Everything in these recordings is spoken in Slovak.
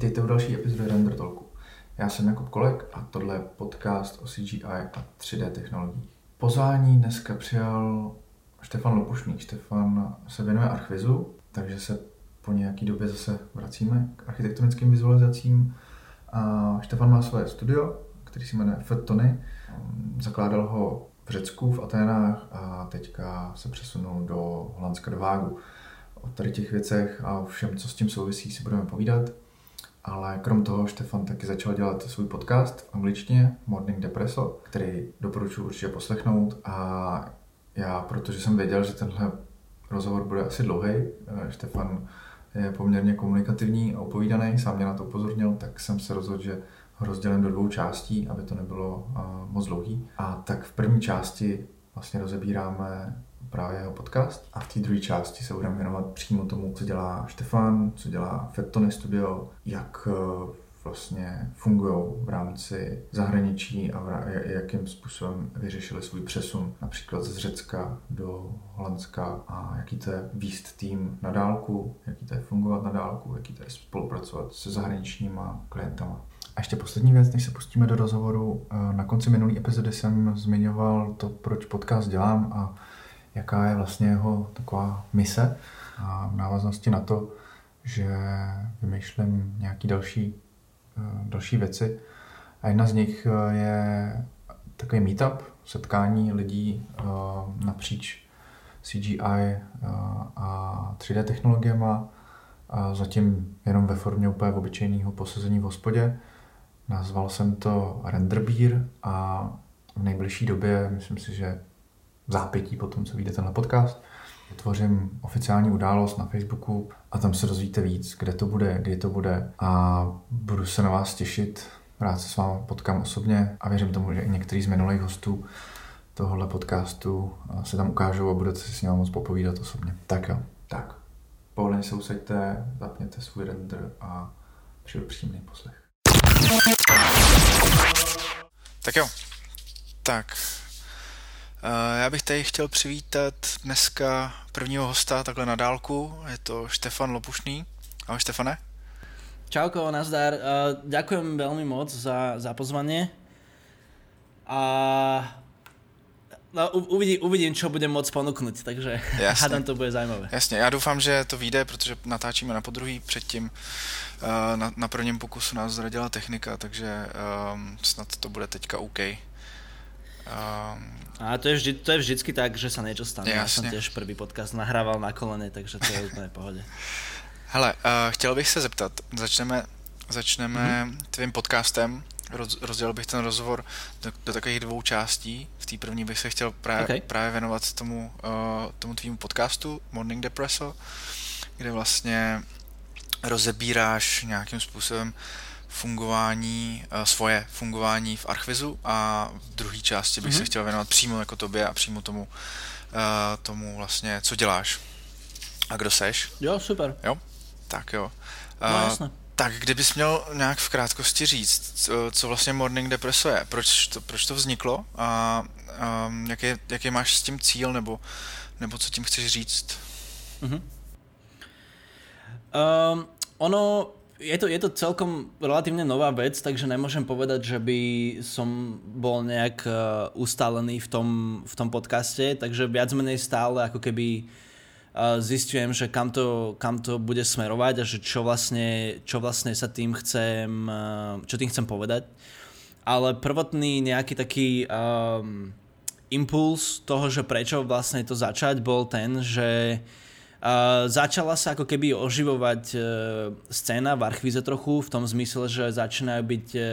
Vítejte u další epizody Render Talku. Já jsem Jakub Kolek a tohle je podcast o CGI a 3D technologiích. Pozvání dneska přijal Štefan Lopušný. Štefan se věnuje archvizu, takže se po nějaký době zase vracíme k architektonickým vizualizacím. A Štefan má svoje studio, který se jmenuje Fettony. Zakládal ho v Řecku, v Aténách a teďka se přesunul do Holandska, do Vágu. O tady těch věcech a všem, co s tím souvisí, si budeme povídat. Ale krom toho Štefan taky začal dělat svůj podcast v angličtině, Morning Depresso, který doporučuji určitě poslechnout a já, protože jsem věděl, že tenhle rozhovor bude asi dlouhý, Štefan je poměrně komunikativní a upovídaný, sám mě na to upozornil, tak jsem se rozhodl, že ho rozdělím do dvou částí, aby to nebylo uh, moc dlouhý. A tak v první části vlastně rozebíráme právě jeho podcast a v té druhé části se budeme věnovat přímo tomu, co dělá Štefan, co dělá Fettony Studio, jak vlastně fungují v rámci zahraničí a jakým způsobem vyřešili svůj přesun například z Řecka do Holandska a jaký to je výst tým na dálku, jaký to je fungovat na dálku, jaký to je spolupracovat se zahraničníma klientama. A ještě poslední věc, než se pustíme do rozhovoru. Na konci minulé epizody jsem zmiňoval to, proč podcast dělám a jaká je vlastně jeho taková mise. A v návaznosti na to, že vymýšlím nějaký další, další věci. A jedna z nich je takový meetup, setkání lidí napříč CGI a 3D technologiemi. Zatím jenom ve formě úplně obyčejného posazení v hospodě Nazval jsem to Renderbeer a v nejbližší době, myslím si, že zápětí po tom, co vyjde tenhle podcast, vytvořím oficiální událost na Facebooku a tam se dozvíte víc, kde to bude, kdy to bude a budu se na vás těšit. Rád se s vámi potkám osobně a věřím tomu, že i některý z minulých hostů tohohle podcastu se tam ukážou a budete si s nimi moc popovídat osobně. Tak jo. Tak. Pohodlně se usaďte, zapněte svůj render a přeju příjemný poslech. Tak jo, tak. Uh, já bych tady chtěl přivítat dneska prvního hosta takhle na dálku. Je to Štefan Lopušný. Ahoj Štefane. Čauko, nazdar. Uh, ďakujem veľmi moc za, za pozvanie. A No, uvidí, uvidím, čo budem moc ponuknout, takže Jasne. hádám to bude zajímavé. Jasně, já doufám, že to vyjde, protože natáčíme na podruhý předtím. Uh, na, na prvním pokusu nás zradila technika, takže um, snad to bude teďka OK. Um, a to je, vždy, to je vždycky tak, že sa niečo stane. Jasne. Ja som tiež prvý podcast nahrával na kolene, takže to je úplně pohode. Hele, uh, chtěl bych se zeptat, začneme, začneme mm-hmm. tvým podcastem, roz, rozdělil bych ten rozhovor do, do takových dvou částí. V té první bych se chtěl právě, okay. právě věnovat tomu, uh, tomu tvýmu podcastu Morning Depresso, kde vlastně rozebíráš nějakým způsobem fungování, uh, svoje fungování v Archvizu a v druhé části bych mm-hmm. se mhm. chtěl věnovat přímo jako tobě a přímo tomu, uh, tomu vlastně, co děláš a kdo seš. Jo, super. Jo, tak jo. No jasné. Tak kdybys měl nějak v krátkosti říct, co, co vlastně Morning Depresso je, proč to, proč to vzniklo a um, jaký, jaký máš s tím cíl nebo, nebo co tím chceš říct? Mm-hmm. Um, ono, je to, je to celkom relatívne nová vec, takže nemôžem povedať, že by som bol nejak uh, ustálený v tom, v tom podcaste, takže viac menej stále ako keby zistujem, že kam to, kam to bude smerovať a že čo vlastne, čo vlastne sa tým chcem, čo tým chcem povedať. Ale prvotný nejaký taký um, impuls toho, že prečo vlastne to začať, bol ten, že uh, začala sa ako keby oživovať uh, scéna v Archvize trochu, v tom zmysle, že začínajú byť uh,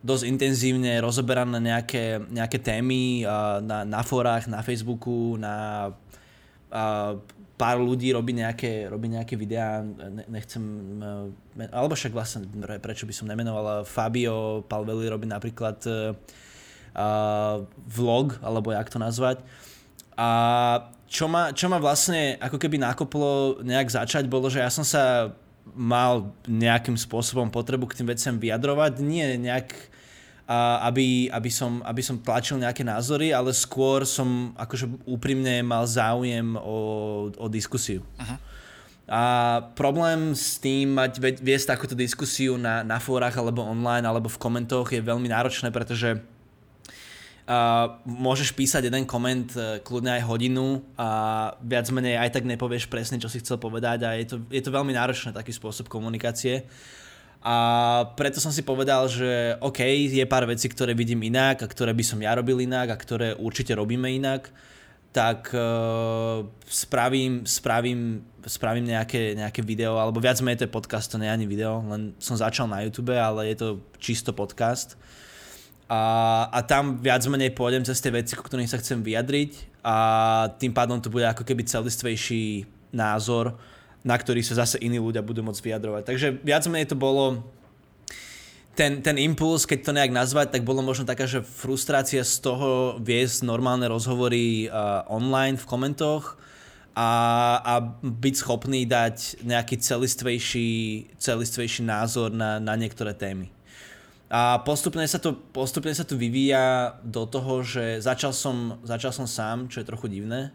dosť intenzívne rozoberané nejaké, nejaké témy uh, na, na forách, na Facebooku, na a pár ľudí robí nejaké, robí nejaké videá, nechcem, e, alebo však vlastne, prečo by som nemenoval, Fabio Palveli robí napríklad uh, vlog, alebo jak to nazvať. A čo ma, čo ma vlastne ako keby nakoplo nejak začať, bolo, že ja som sa mal nejakým spôsobom potrebu k tým veciam vyjadrovať, nie nejak a aby, aby, som, aby som tlačil nejaké názory, ale skôr som akože úprimne mal záujem o, o diskusiu. Uh-huh. A problém s tým mať viesť takúto diskusiu na, na fórach alebo online alebo v komentoch je veľmi náročné, pretože uh, môžeš písať jeden koment uh, kľudne aj hodinu a viac menej aj tak nepovieš presne, čo si chcel povedať a je to, je to veľmi náročné taký spôsob komunikácie. A preto som si povedal, že OK, je pár vecí, ktoré vidím inak a ktoré by som ja robil inak a ktoré určite robíme inak tak uh, spravím, spravím, spravím nejaké, nejaké video, alebo viac menej to je podcast, to nie je ani video, len som začal na YouTube, ale je to čisto podcast. A, a tam viac menej pôjdem cez tie veci, ku ktorým sa chcem vyjadriť a tým pádom to bude ako keby celistvejší názor, na ktorý sa zase iní ľudia budú môcť vyjadrovať. Takže viac menej to bolo ten, ten impuls, keď to nejak nazvať, tak bolo možno taká, že frustrácia z toho viesť normálne rozhovory uh, online v komentoch a, a byť schopný dať nejaký celistvejší, celistvejší názor na, na niektoré témy. A postupne sa, to, postupne sa to vyvíja do toho, že začal som, začal som sám, čo je trochu divné.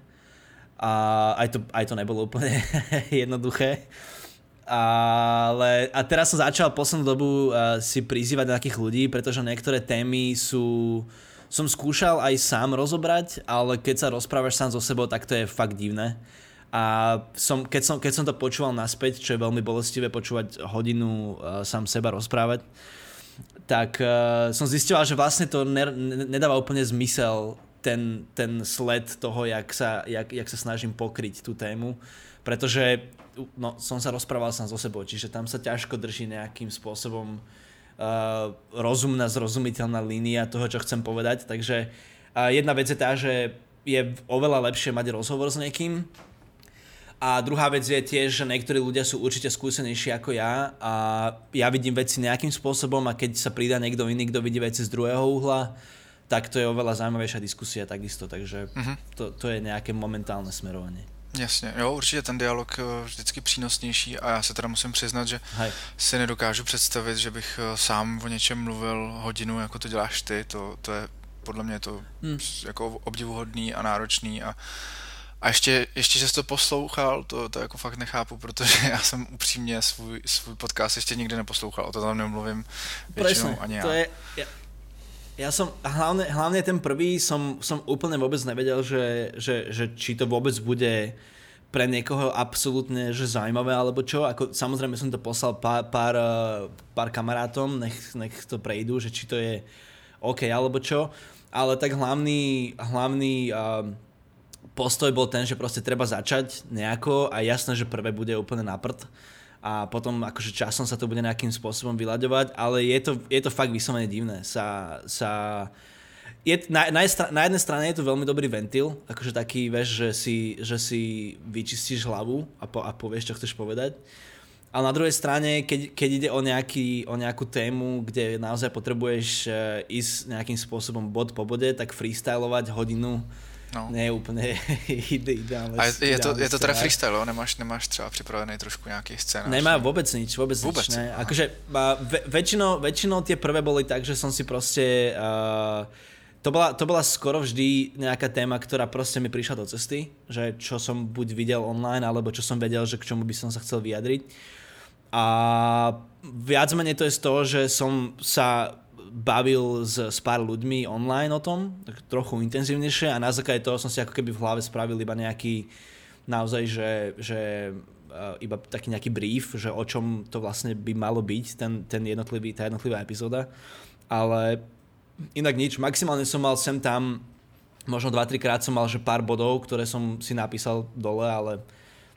A aj to, aj to nebolo úplne jednoduché. Ale, a teraz som začal poslednú dobu uh, si prizývať nejakých ľudí, pretože niektoré témy sú, som skúšal aj sám rozobrať, ale keď sa rozprávaš sám so sebou, tak to je fakt divné. A som, keď, som, keď som to počúval naspäť, čo je veľmi bolestivé počúvať hodinu uh, sám seba rozprávať, tak uh, som zistil, že vlastne to ne, ne, nedáva úplne zmysel ten, ten sled toho, jak sa, jak, jak sa snažím pokryť tú tému, pretože no, som sa rozprával sám so sebou, čiže tam sa ťažko drží nejakým spôsobom uh, rozumná, zrozumiteľná línia toho, čo chcem povedať. Takže uh, jedna vec je tá, že je oveľa lepšie mať rozhovor s niekým. A druhá vec je tiež, že niektorí ľudia sú určite skúsenejší ako ja a ja vidím veci nejakým spôsobom a keď sa pridá niekto iný, kto vidí veci z druhého uhla, tak to je oveľa zaujímavejšia diskusia takisto, takže uh-huh. to, to je nejaké momentálne smerovanie. Jasně, jo, určitě ten dialog eh, vždycky přínosnější a já se teda musím přiznat, že Hej. si nedokážu představit, že bych eh, sám o něčem mluvil hodinu, jako to děláš ty, to, to je podle mě to hmm. jako obdivuhodný a náročný a a ještě, ještě, že jsi to poslouchal, to, to jako fakt nechápu, protože já jsem upřímně svůj, svůj podcast ještě nikdy neposlouchal, o to tam nemluvím většinou Presne, ani já. To je, ja, ja som, hlavne, hlavne ten prvý som, som úplne vôbec nevedel, že, že, že či to vôbec bude pre niekoho absolútne že zaujímavé alebo čo. Ako, samozrejme som to poslal pár, pár, pár kamarátom, nech, nech to prejdú, že či to je OK alebo čo. Ale tak hlavný, hlavný uh, postoj bol ten, že proste treba začať nejako a jasné, že prvé bude úplne na prd a potom akože časom sa to bude nejakým spôsobom vyľaďovať, ale je to, je to fakt vyslovene divné. Sa, sa, je, na, na, na jednej strane je to veľmi dobrý ventil, akože taký, vieš, že si, že si vyčistíš hlavu a, po, a povieš, čo chceš povedať. Ale na druhej strane, keď, keď ide o, nejaký, o nejakú tému, kde naozaj potrebuješ uh, ísť nejakým spôsobom bod po bode, tak freestylovať hodinu No. Ne úplně ideálne. A je, je, to, je to teda freestyle, Nemáš, nemáš třeba připravený trošku nějaký scénář? Nemá vůbec nič, vůbec, vůbec nič. Ne. Akože, ve, väčšinou, väčšinou tie prvé boli tak, že som si proste... Uh, to bola, to bola skoro vždy nejaká téma, ktorá proste mi prišla do cesty, že čo som buď videl online, alebo čo som vedel, že k čomu by som sa chcel vyjadriť. A viac menej to je z toho, že som sa bavil s, s pár ľuďmi online o tom, trochu intenzívnejšie a na základe toho som si ako keby v hlave spravil iba nejaký naozaj, že, že uh, iba taký nejaký brief, že o čom to vlastne by malo byť, ten, ten jednotlivý, tá jednotlivá epizóda. Ale inak nič, maximálne som mal sem tam, možno 2-3 krát som mal že pár bodov, ktoré som si napísal dole, ale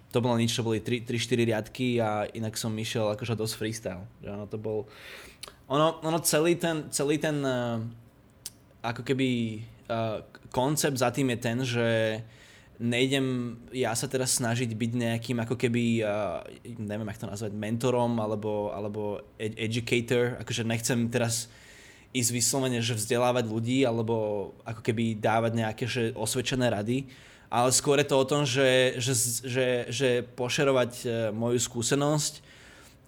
to bolo nič, to boli 3-4 riadky a inak som išiel akože dosť freestyle. Že ono to bol, ono, ono celý ten, celý ten uh, ako keby uh, koncept za tým je ten, že nejdem ja sa teraz snažiť byť nejakým ako keby, uh, neviem jak to nazvať, mentorom alebo, alebo ed- educator, akože nechcem teraz ísť vyslovene, že vzdelávať ľudí alebo ako keby dávať nejaké že osvedčené rady, ale skôr je to o tom, že, že, že, že pošerovať moju skúsenosť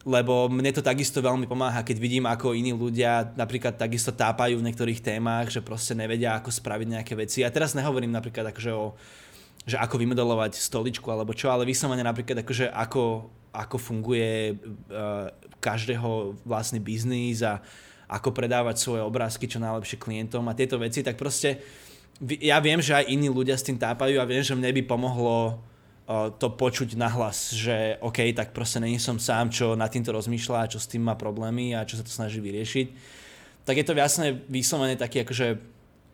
lebo mne to takisto veľmi pomáha, keď vidím, ako iní ľudia napríklad takisto tápajú v niektorých témach, že proste nevedia, ako spraviť nejaké veci. A teraz nehovorím napríklad akože o že ako vymodelovať stoličku alebo čo, ale vyslovene napríklad akože ako, ako funguje uh, každého vlastný biznis a ako predávať svoje obrázky čo najlepšie klientom a tieto veci, tak proste ja viem, že aj iní ľudia s tým tápajú a viem, že mne by pomohlo to počuť nahlas, že OK, tak proste není som sám, čo nad týmto rozmýšľa, čo s tým má problémy a čo sa to snaží vyriešiť. Tak je to jasne vyslovené taký akože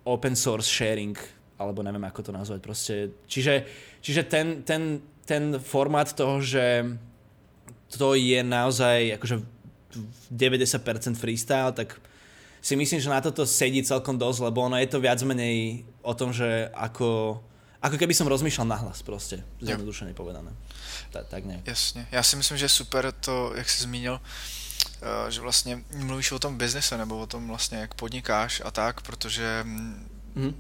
open source sharing, alebo neviem ako to nazvať proste. Čiže, čiže ten, ten, ten formát toho, že to je naozaj akože 90% freestyle, tak si myslím, že na toto sedí celkom dosť, lebo ono je to viac menej o tom, že ako ako keby som rozmýšľal nahlas proste, zjednodušene povedané. Ta, tak nejak. Jasně. Já si myslím, že je super to, jak jsi zmínil, eh, že vlastně mluvíš o tom biznise nebo o tom vlastně, jak podnikáš a tak, protože mm-hmm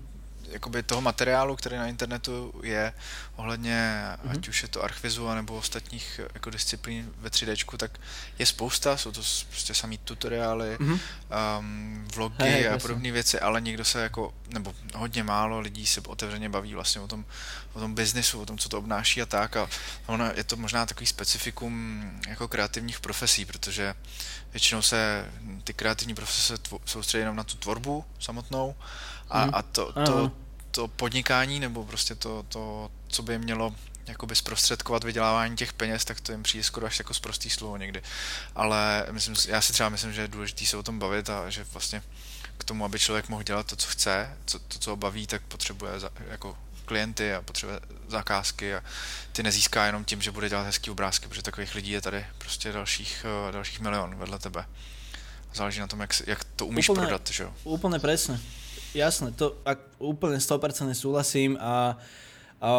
jakoby toho materiálu, který na internetu je ohledně, mm-hmm. ať už je to Archvizu nebo ostatních jako disciplín ve 3D, tak je spousta, jsou to prostě samý tutoriály, mm-hmm. um, vlogy hey, a podobné věci, ale nikdo se jako, nebo hodně málo lidí se otevřeně baví vlastně o tom, o tom biznisu, o tom, co to obnáší a tak a ono je to možná takový specifikum jako kreativních profesí, protože většinou se ty kreativní profese soustředí jenom na tu tvorbu samotnou a, hmm. a to, to, to podnikání nebo prostě to, to, co by mělo jakoby zprostředkovat vydělávání těch peněz, tak to jim přijde skoro až jako zprostý slovo někdy. Ale myslím, já si třeba myslím, že je důležité se o tom bavit a že vlastně k tomu, aby člověk mohl dělat to, co chce, co, to, co ho baví, tak potřebuje za, jako klienty a potřebuje zakázky a ty nezíská jenom tím, že bude dělat hezký obrázky, protože takových lidí je tady prostě dalších, eh, dalších milion vedle tebe. Záleží na tom, jak, jak to umíš úplne, prodat, že jo? Úplne presne jasné, to ak, úplne 100% súhlasím a, a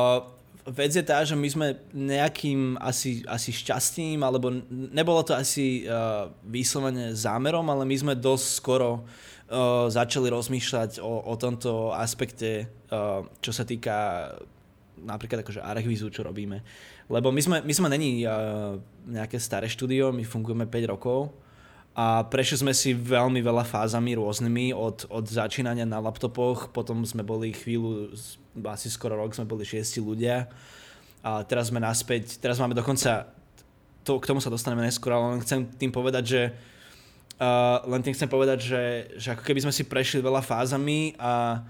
vec je tá, že my sme nejakým asi, asi šťastím, alebo nebolo to asi uh, vyslovene zámerom, ale my sme dosť skoro uh, začali rozmýšľať o, o tomto aspekte, uh, čo sa týka napríklad akože archvízu, čo robíme. Lebo my sme, my sme není uh, nejaké staré štúdio, my fungujeme 5 rokov a prešli sme si veľmi veľa fázami rôznymi od, od začínania na laptopoch, potom sme boli chvíľu, asi skoro rok sme boli šiesti ľudia a teraz sme naspäť, teraz máme dokonca, to, k tomu sa dostaneme neskôr, ale len chcem tým povedať, že uh, len tým chcem povedať, že, že ako keby sme si prešli veľa fázami a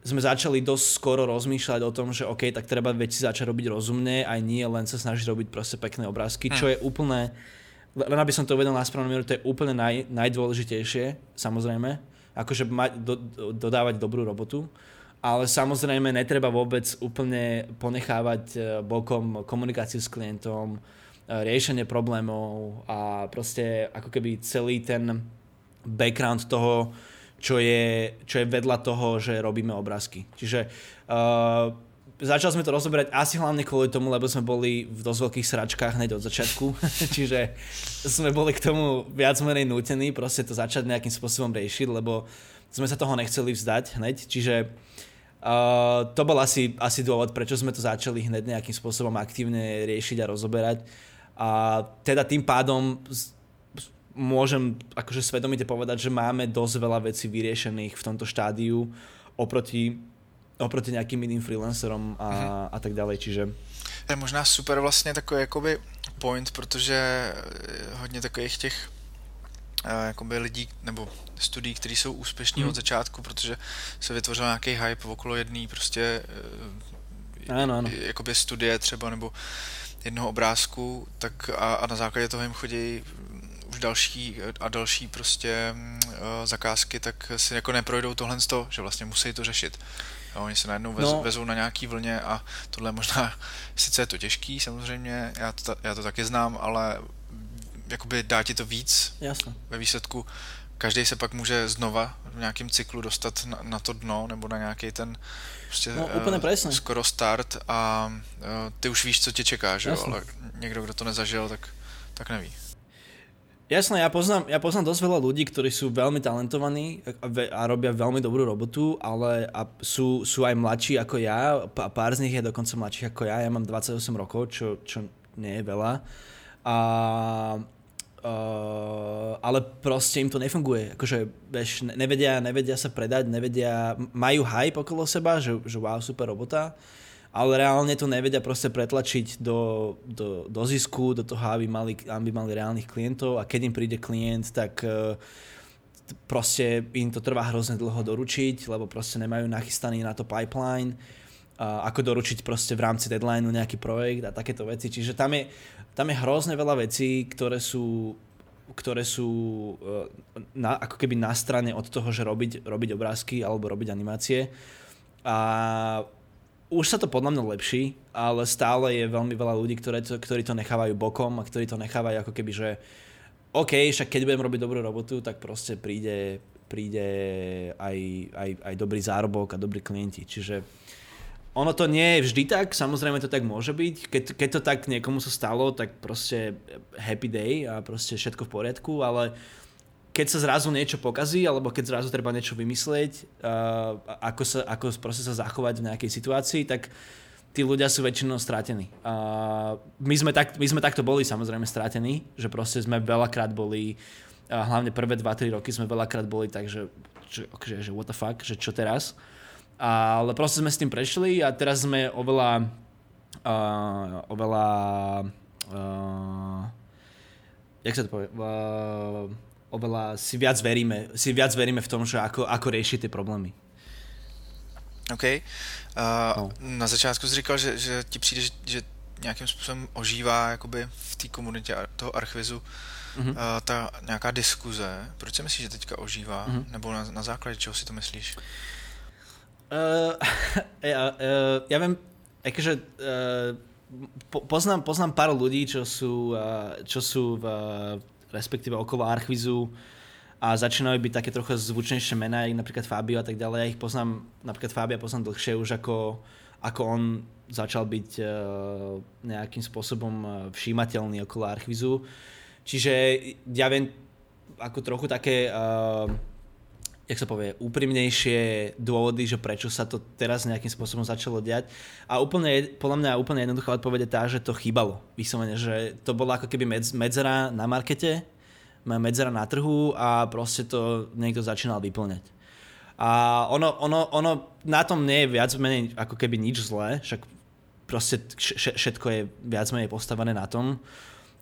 sme začali dosť skoro rozmýšľať o tom, že OK, tak treba veci začať robiť rozumne, aj nie len sa snažiť robiť proste pekné obrázky, hm. čo je úplne len aby som to uvedol na správnu mieru, to je úplne naj, najdôležitejšie, samozrejme, akože mať, do, dodávať dobrú robotu, ale samozrejme netreba vôbec úplne ponechávať e, bokom komunikáciu s klientom, e, riešenie problémov a proste ako keby celý ten background toho, čo je, čo je vedľa toho, že robíme obrázky. Čiže uh, začali sme to rozoberať asi hlavne kvôli tomu, lebo sme boli v dosť veľkých sračkách hneď od začiatku, čiže sme boli k tomu viac menej nútení proste to začať nejakým spôsobom riešiť, lebo sme sa toho nechceli vzdať hneď, čiže uh, to bol asi, asi dôvod, prečo sme to začali hneď nejakým spôsobom aktívne riešiť a rozoberať. A teda tým pádom môžem akože svedomite povedať, že máme dosť veľa vecí vyriešených v tomto štádiu oproti oproti nějakým jiným freelancerům a, mm-hmm. a tak dále, čiže... Je možná super vlastně takový jakoby point, protože eh, hodně takových těch eh, jakoby lidí nebo studií, kteří jsou úspěšní mm. od začátku, protože se vytvořil nějaký hype okolo jedné prostě eh, ano, ano. jakoby studie třeba nebo jednoho obrázku, tak a, a na základě toho jim chodí už další a další prostě uh, zakázky, tak si jako neprojdou tohle z toho, že vlastně musí to řešit. Jo, oni se najednou vez, no. vezou na nějaký vlně a tohle možná, sice je to těžký samozřejmě, já to, já to taky znám, ale jakoby dá ti to víc Jasne. ve výsledku. Každý se pak může znova v nějakém cyklu dostat na, na to dno nebo na nějaký ten prostě, no, úplně uh, skoro start a uh, ty už víš, co tě čeká, že jo? ale někdo, kdo to nezažil, tak, tak neví. Jasné, ja poznám, ja poznám dosť veľa ľudí, ktorí sú veľmi talentovaní a, robia veľmi dobrú robotu, ale a sú, sú aj mladší ako ja, a pár z nich je dokonca mladších ako ja, ja mám 28 rokov, čo, čo nie je veľa. A, uh, ale proste im to nefunguje. Akože, vieš, nevedia, nevedia sa predať, nevedia, majú hype okolo seba, že, že wow, super robota, ale reálne to nevedia proste pretlačiť do, do, do zisku, do toho, aby mali, aby mali reálnych klientov a keď im príde klient, tak uh, proste im to trvá hrozne dlho doručiť, lebo proste nemajú nachystaný na to pipeline, ako doručiť proste v rámci deadlineu nejaký projekt a takéto veci. Čiže tam je, tam je hrozne veľa vecí, ktoré sú ktoré sú uh, na, ako keby na strane od toho, že robiť, robiť obrázky alebo robiť animácie. A už sa to podľa mňa lepší, ale stále je veľmi veľa ľudí, ktoré to, ktorí to nechávajú bokom a ktorí to nechávajú ako keby, že OK, však keď budem robiť dobrú robotu, tak proste príde, príde aj, aj, aj dobrý zárobok a dobrí klienti. Čiže ono to nie je vždy tak, samozrejme to tak môže byť. Keď, keď to tak niekomu sa stalo, tak proste happy day a proste všetko v poriadku, ale keď sa zrazu niečo pokazí, alebo keď zrazu treba niečo vymyslieť, uh, ako, sa, ako proste sa zachovať v nejakej situácii, tak tí ľudia sú väčšinou strátení. Uh, my, sme tak, my sme takto boli samozrejme strátení, že proste sme veľakrát boli, uh, hlavne prvé 2-3 roky sme veľakrát boli tak, že, že, že what the fuck, že čo teraz. Ale proste sme s tým prešli a teraz sme oveľa uh, oveľa uh, jak sa to povie? Uh, oveľa si viac veríme, si viac veríme v tom, že ako, ako riešiť tie problémy. OK. Uh, no. Na začátku jsi říkal, že, že ti přijde, že, že nějakým způsobem ožívá jakoby v té komunitě toho archvizu mm-hmm. uh, ta nějaká diskuze. Proč si myslíš, že teďka ožívá? Mm-hmm. Nebo na, na základě čeho si to myslíš? Uh, ja, uh, ja viem, akože uh, po, poznám, poznám pár ľudí, čo sú, uh, čo sú v respektíve okolo Archvizu a začínajú byť také trochu zvučnejšie mená, napríklad Fabio a tak ďalej. Ja ich poznám, napríklad Fabia poznám dlhšie už ako, ako on začal byť uh, nejakým spôsobom e, všímateľný okolo Archvizu. Čiže ja viem ako trochu také uh, jak sa povie, úprimnejšie dôvody, že prečo sa to teraz nejakým spôsobom začalo diať. A úplne, podľa mňa úplne jednoduchá odpoveď je tá, že to chýbalo. Vyslovene, že to bola ako keby medz, medzera na markete, medzera na trhu a proste to niekto začínal vyplňať. A ono, ono, ono na tom nie je viac menej ako keby nič zlé, však proste všetko je viac menej postavené na tom.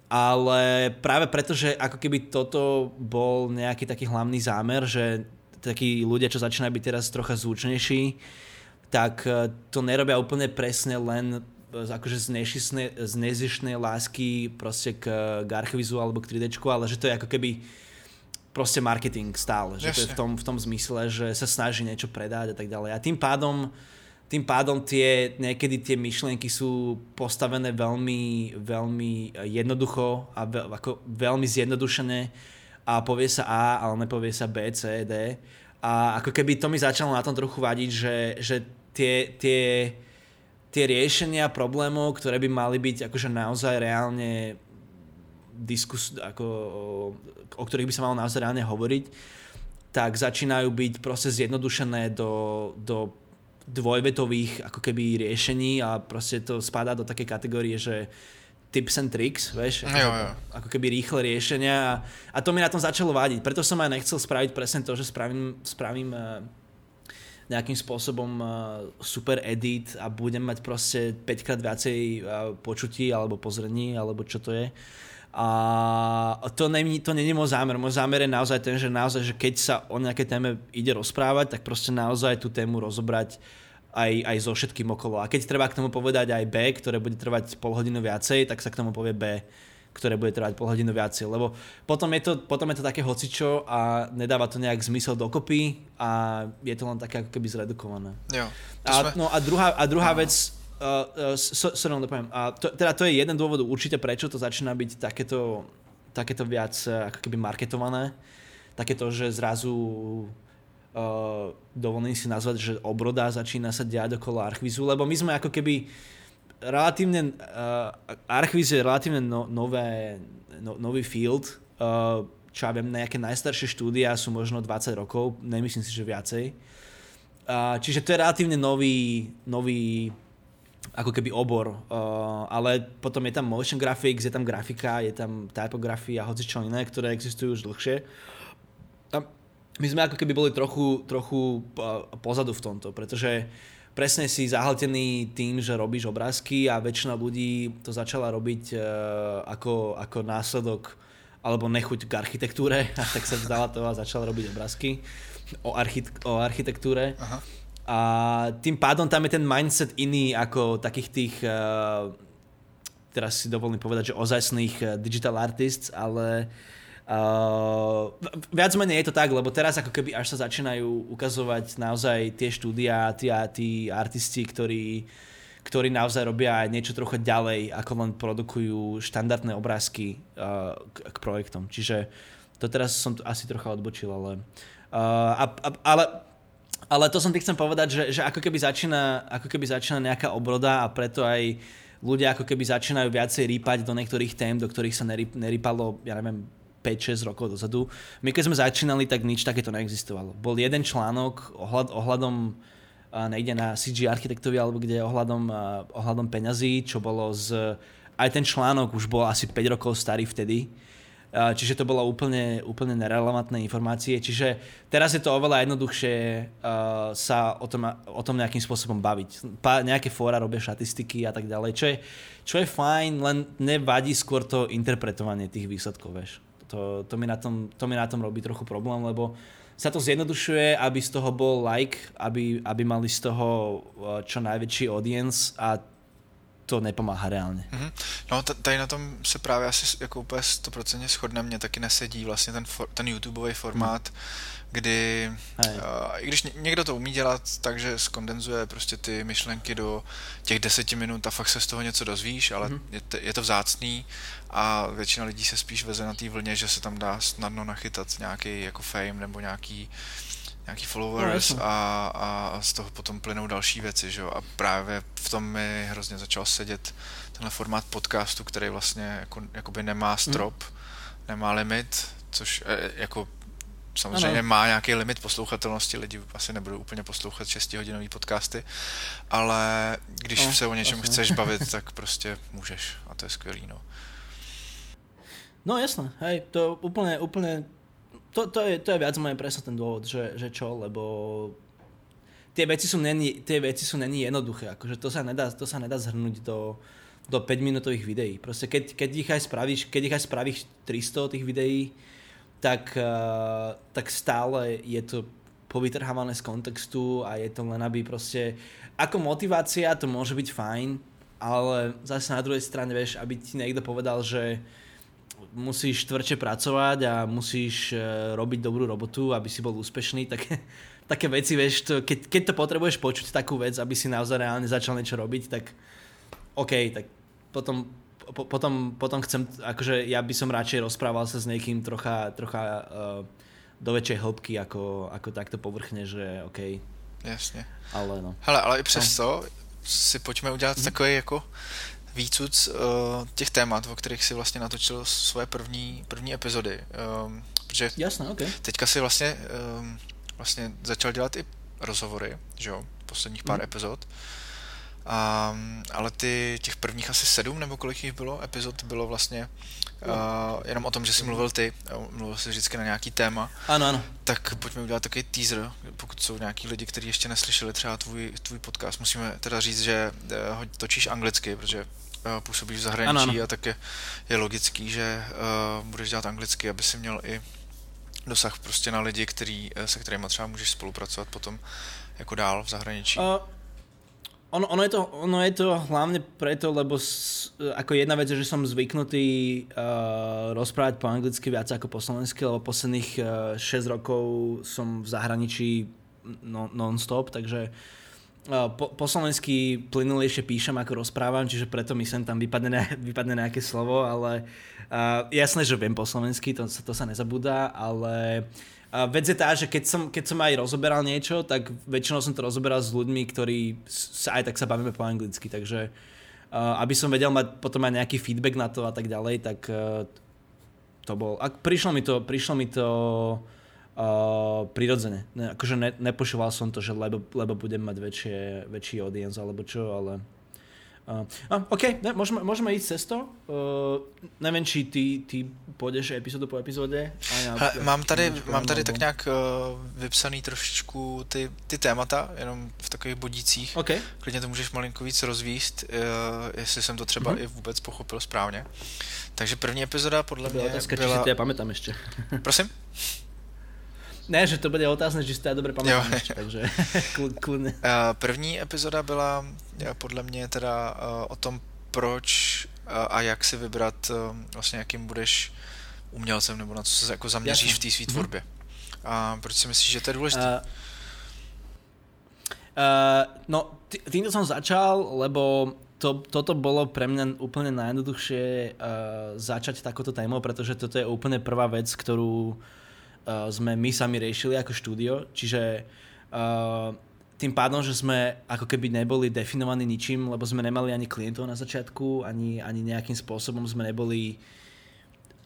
Ale práve preto, že ako keby toto bol nejaký taký hlavný zámer, že takí ľudia, čo začínajú byť teraz trocha zvučnejší, tak e, to nerobia úplne presne len e, akože z, z nezišnej lásky proste k, k archivizu alebo k 3D, ale že to je ako keby proste marketing stále. Že to je v tom, v tom zmysle, že sa snaží niečo predať a tak ďalej. A tým pádom tým pádom tie, niekedy tie myšlienky sú postavené veľmi, veľmi jednoducho a ve, ako veľmi zjednodušené a povie sa A, ale nepovie sa B, C, D. A ako keby to mi začalo na tom trochu vadiť, že, že tie, tie, tie riešenia problémov, ktoré by mali byť akože naozaj reálne diskus, ako, o ktorých by sa malo naozaj reálne hovoriť, tak začínajú byť proste zjednodušené do, do dvojvetových ako keby riešení a proste to spadá do také kategórie, že tips and tricks, vieš, ako, jo, jo. ako keby rýchle riešenia a, a to mi na tom začalo vádiť. Preto som aj nechcel spraviť presne to, že spravím, spravím uh, nejakým spôsobom uh, super edit a budem mať proste 5 krát viacej uh, počutí alebo pozrení, alebo čo to je. A to není, to není môj zámer. Môj zámer je naozaj ten, že naozaj, že keď sa o nejaké téme ide rozprávať, tak proste naozaj tú tému rozobrať uh, aj, aj so všetkým okolo. A keď treba k tomu povedať aj B, ktoré bude trvať pol hodinu viacej, tak sa k tomu povie B, ktoré bude trvať pol hodinu viacej. Lebo potom je to, potom je to také hocičo a nedáva to nejak zmysel dokopy a je to len také ako keby zredukované. Jo, a, sme... no a druhá, a druhá no. vec, uh, uh, so, dopoviem, a to, teda to je jeden dôvod určite, prečo to začína byť takéto, takéto viac uh, ako keby marketované. Takéto, že zrazu uh, dovolím si nazvať, že obroda začína sa diať okolo Archvizu, lebo my sme ako keby relatívne, uh, Archviz je relatívne no, nové, no, nový field, uh, čo ja viem, nejaké najstaršie štúdia sú možno 20 rokov, nemyslím si, že viacej. Uh, čiže to je relatívne nový, nový ako keby obor, uh, ale potom je tam motion graphics, je tam grafika, je tam typografia hoci čo iné, ktoré existujú už dlhšie my sme ako keby boli trochu, trochu pozadu v tomto, pretože presne si zahltený tým, že robíš obrázky a väčšina ľudí to začala robiť uh, ako, ako následok alebo nechuť k architektúre a tak sa vzdala toho a začala robiť obrázky o, archit- o architektúre. Aha. A tým pádom tam je ten mindset iný ako takých tých uh, teraz si dovolím povedať, že ozajstných uh, digital artists, ale Uh, viac menej je to tak, lebo teraz ako keby až sa začínajú ukazovať naozaj tie štúdia, tí, tí artisti, ktorí, ktorí naozaj robia niečo trochu ďalej, ako len produkujú štandardné obrázky uh, k, k projektom. Čiže to teraz som asi trocha odbočil, ale, uh, a, a, ale ale to som ti chcem povedať, že, že ako, keby začína, ako keby začína nejaká obroda a preto aj ľudia ako keby začínajú viacej rýpať do niektorých tém, do ktorých sa nerýpalo, ja neviem, 5-6 rokov dozadu. My keď sme začínali, tak nič takéto neexistovalo. Bol jeden článok ohľad, ohľadom nejde na CG architektovi alebo kde ohľadom, ohľadom peňazí, čo bolo z... Aj ten článok už bol asi 5 rokov starý vtedy. Čiže to bolo úplne, úplne nerelevantné informácie. Čiže teraz je to oveľa jednoduchšie sa o tom, o tom nejakým spôsobom baviť. Pa, nejaké fóra robia štatistiky a tak ďalej, čo je, čo je fajn, len nevadí skôr to interpretovanie tých výsledkov, vieš. To, to, mi na tom, to mi na tom robí trochu problém, lebo sa to zjednodušuje, aby z toho bol like, aby, aby mali z toho uh, čo najväčší audience a to nepomáhá reálně. Mm-hmm. No tady na tom se právě asi jako úplně stoprocentně shodne, mě taky nesedí vlastně ten, for, ten YouTubeový formát, mm kdy, uh, i když někdo to umí dělat tak, že skondenzuje prostě ty myšlenky do těch deseti minut a fakt se z toho něco dozvíš, ale mm-hmm. je, to, je to vzácný a většina lidí se spíš veze na té vlně, že se tam dá snadno nachytat nějaký jako fame nebo nějaký nějaký followers no, a, a z toho potom plynou další věci, že jo? A právě v tom mi hrozně začal sedět tenhle formát podcastu, který vlastně jako, jakoby nemá strop, mm. nemá limit, což e, jako Samozřejmě ano. má nějaký limit poslouchatelnosti, lidi asi nebudou úplně poslouchat 6-hodinový podcasty, ale když no, se o něčem vlastně. chceš bavit, tak prostě můžeš a to je skvělý, no. No jasné, hej, to úplne, úplne, to, to, je, to je viac menej presne ten dôvod, že, že čo, lebo tie veci sú není, tie veci sú není jednoduché, akože to sa nedá, to sa nedá zhrnúť do, do 5 minútových videí. Proste keď, keď ich aj spravíš, keď ich aj spravíš 300 tých videí, tak, uh, tak stále je to povytrhávané z kontextu a je to len aby proste ako motivácia to môže byť fajn, ale zase na druhej strane vieš, aby ti niekto povedal, že musíš tvrdšie pracovať a musíš uh, robiť dobrú robotu, aby si bol úspešný, tak také veci, vieš, to, keď, keď to potrebuješ počuť takú vec, aby si naozaj reálne začal niečo robiť, tak OK, tak potom po, potom, potom chcem, akože ja by som radšej rozprával sa s niekým trocha, trocha uh, do väčšej hĺbky, ako, ako takto povrchne, že OK. Jasně. Ale no. Hele, ale i přesto no. si pojďme udělat hmm. takový jako výcuc uh, těch témat, o kterých si vlastně natočil svoje první, první epizody. Um, protože Jasné, okay. teďka si vlastně, um, vlastně začal dělat i rozhovory, že jo, posledních pár hmm. epizod. Um, ale ty těch prvních asi sedm nebo kolik jich bylo epizod bylo vlastně uh, jenom o tom, že jsi mluvil ty, mluvil jsi vždycky na nějaký téma. Ano, ano. Tak pojďme udělat takový teaser, pokud jsou nějaký lidi, kteří ještě neslyšeli třeba tvůj, tvůj podcast. Musíme teda říct, že uh, točíš anglicky, protože působíš v zahraničí ano, ano. a tak je, je logický, že uh, budeš dělat anglicky, aby si měl i dosah prostě na lidi, který, se kterými třeba můžeš spolupracovat potom jako dál v zahraničí. Uh, ono, ono, je to, ono je to hlavne preto, lebo s, ako jedna vec je, že som zvyknutý uh, rozprávať po anglicky viac ako po slovensky, lebo posledných uh, 6 rokov som v zahraničí no, non-stop, takže uh, po, po slovensky plynulejšie píšem ako rozprávam, čiže preto mi sem tam vypadne, ne, vypadne nejaké slovo, ale uh, jasné, že viem po slovensky, to, to sa nezabúda, ale uh, vec je tá, že keď som, keď som aj rozoberal niečo, tak väčšinou som to rozoberal s ľuďmi, ktorí sa aj tak sa bavíme po anglicky, takže uh, aby som vedel mať potom aj nejaký feedback na to a tak ďalej, tak uh, to bol, a prišlo mi to, prišlo mi to uh, prirodzene. Ne, akože ne, nepočúval som to, že lebo, lebo budem mať väčšie, väčší audience alebo čo, ale Uh, OK, ne, môžeme, môžeme ísť cestou. Uh, neviem, či ty, ty pôjdeš epizódu po epizóde. Ja, mám tady, mám tady tak nějak uh, vypsaný trošičku ty, ty témata, jenom v takových bodících. Okay. Klidně to můžeš malinko víc rozvíst, uh, jestli jsem to třeba mm-hmm. i vůbec pochopil správně. Takže první epizoda podle mě otázka, byla... či si to ja pamätám ešte. Prosím? Ne, že to bude otázne, že si to jo, ešte, takže kľudne. První epizoda byla podle mě teda o tom, proč a jak si vybrat vlastně, jakým budeš umělcem, nebo na co se jako zaměříš Jasne. v té své mhm. tvorbě. A proč si myslíš, že to je důležité? Uh, uh, no, týmto som začal, lebo to, toto bolo pre mňa úplne najjednoduchšie uh, začať takúto tému, pretože toto je úplne prvá vec, ktorú uh, sme my sami riešili ako štúdio, čiže uh, tým pádom, že sme ako keby neboli definovaní ničím, lebo sme nemali ani klientov na začiatku, ani, ani nejakým spôsobom sme neboli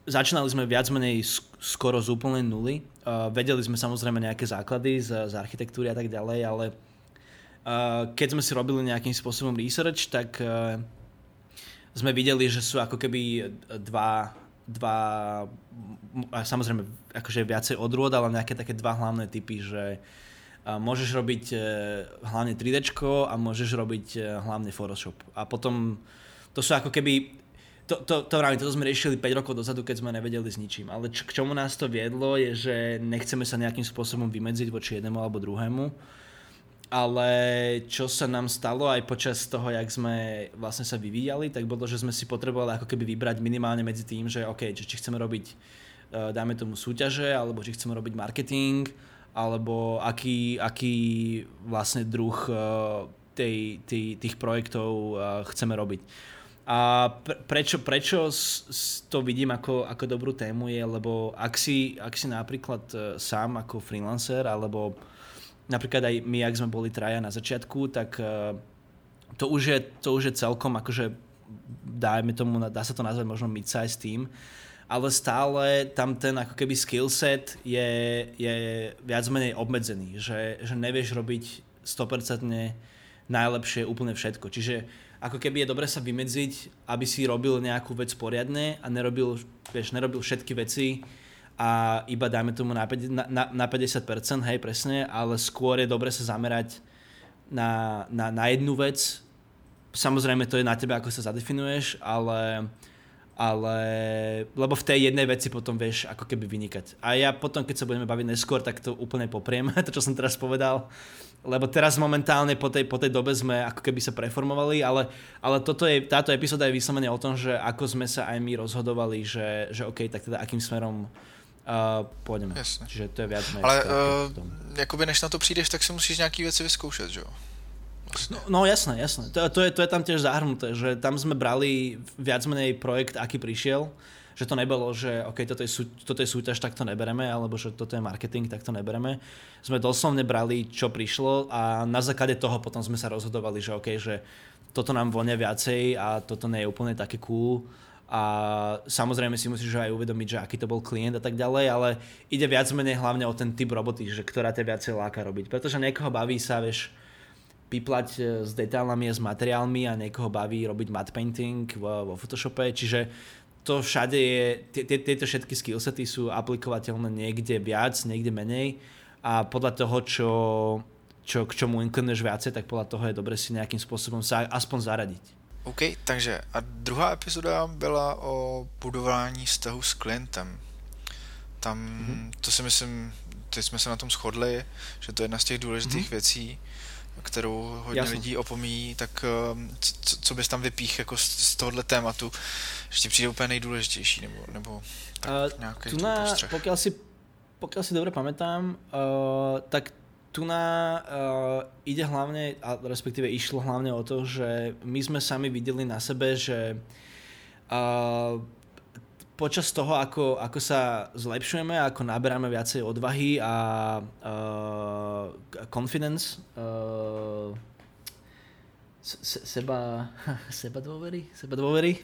začínali sme viac menej skoro z úplnej nuly. Uh, vedeli sme samozrejme nejaké základy z, z architektúry a tak ďalej, ale keď sme si robili nejakým spôsobom research, tak uh, sme videli, že sú ako keby dva, dva samozrejme akože viacej odrôd, ale nejaké také dva hlavné typy, že môžeš robiť hlavne 3D a môžeš robiť hlavne Photoshop. A potom to sú ako keby to, to, to, to, to sme riešili 5 rokov dozadu, keď sme nevedeli s ničím. Ale č, k čomu nás to viedlo je, že nechceme sa nejakým spôsobom vymedziť voči jednému alebo druhému ale čo sa nám stalo aj počas toho, jak sme vlastne sa vyvíjali, tak bolo, že sme si potrebovali ako keby vybrať minimálne medzi tým, že OK, či chceme robiť, uh, dáme tomu súťaže, alebo či chceme robiť marketing, alebo aký, aký vlastne druh uh, tej, tej, tých projektov uh, chceme robiť. A prečo, prečo to vidím ako, ako dobrú tému je, lebo ak si, ak si napríklad sám ako freelancer alebo napríklad aj my, ak sme boli traja na začiatku, tak uh, to už je, to už je celkom akože dajme tomu, dá sa to nazvať možno mid-size team, ale stále tam ten ako keby skillset je, je viac menej obmedzený, že, že nevieš robiť 100% najlepšie úplne všetko. Čiže ako keby je dobre sa vymedziť, aby si robil nejakú vec poriadne a nerobil, vieš, nerobil všetky veci a iba dáme tomu na, na, na 50%, hej, presne, ale skôr je dobre sa zamerať na, na, na jednu vec. Samozrejme to je na tebe, ako sa zadefinuješ, ale, ale lebo v tej jednej veci potom vieš ako keby vynikať. A ja potom, keď sa budeme baviť neskôr, tak to úplne popriem, to čo som teraz povedal, lebo teraz momentálne po tej, po tej dobe sme ako keby sa preformovali, ale, ale toto je, táto epizóda je vyslovene o tom, že ako sme sa aj my rozhodovali, že, že OK, tak teda akým smerom Uh, pôjdeme. Jasne. Čiže to je viac. Ale uh, jakoby než na to přijdeš, tak si musíš nějaký věci vyzkoušet, že jo? Vlastne. No, no jasné, jasné. To, to, je, to je tam tiež zahrnuté, že tam sme brali viac menej projekt, aký prišiel, že to nebolo, že OK, toto je, sú, toto je súťaž, tak to nebereme, alebo že toto je marketing, tak to nebereme. Sme doslovne brali, čo prišlo a na základe toho potom sme sa rozhodovali, že OK, že toto nám vonia viacej a toto nie je úplne také cool a samozrejme si musíš aj uvedomiť, že aký to bol klient a tak ďalej, ale ide viac menej hlavne o ten typ roboty, že ktorá ťa viacej láka robiť. Pretože niekoho baví sa, vieš, piplať e, s detailami a s materiálmi a niekoho baví robiť matte painting vo, vo Photoshope, čiže to všade je, tieto všetky skillsety sú aplikovateľné niekde viac, niekde menej a podľa toho, čo, čo k čomu inklinuješ viacej, tak podľa toho je dobre si nejakým spôsobom sa aspoň zaradiť. OK, takže a druhá epizoda byla o budování vztahu s klientem. Tam, mm-hmm. to si myslím, teď jsme se na tom shodli, že to je jedna z těch důležitých mm-hmm. věcí, kterou hodně Jasne. lidí opomíjí, tak um, co, co bys tam vypích jako z, z tohohle tématu, že ti přijde úplně nejdůležitější, nebo, nebo tak uh, nějaký tu na, pokiaľ si, pokiaľ si dobre pamätám, uh, tak tu na uh, ide hlavne, a respektíve išlo hlavne o to, že my sme sami videli na sebe, že uh, počas toho, ako, ako sa zlepšujeme, ako naberáme viacej odvahy a uh, confidence, uh, se, seba, seba dôvery, seba dôvery,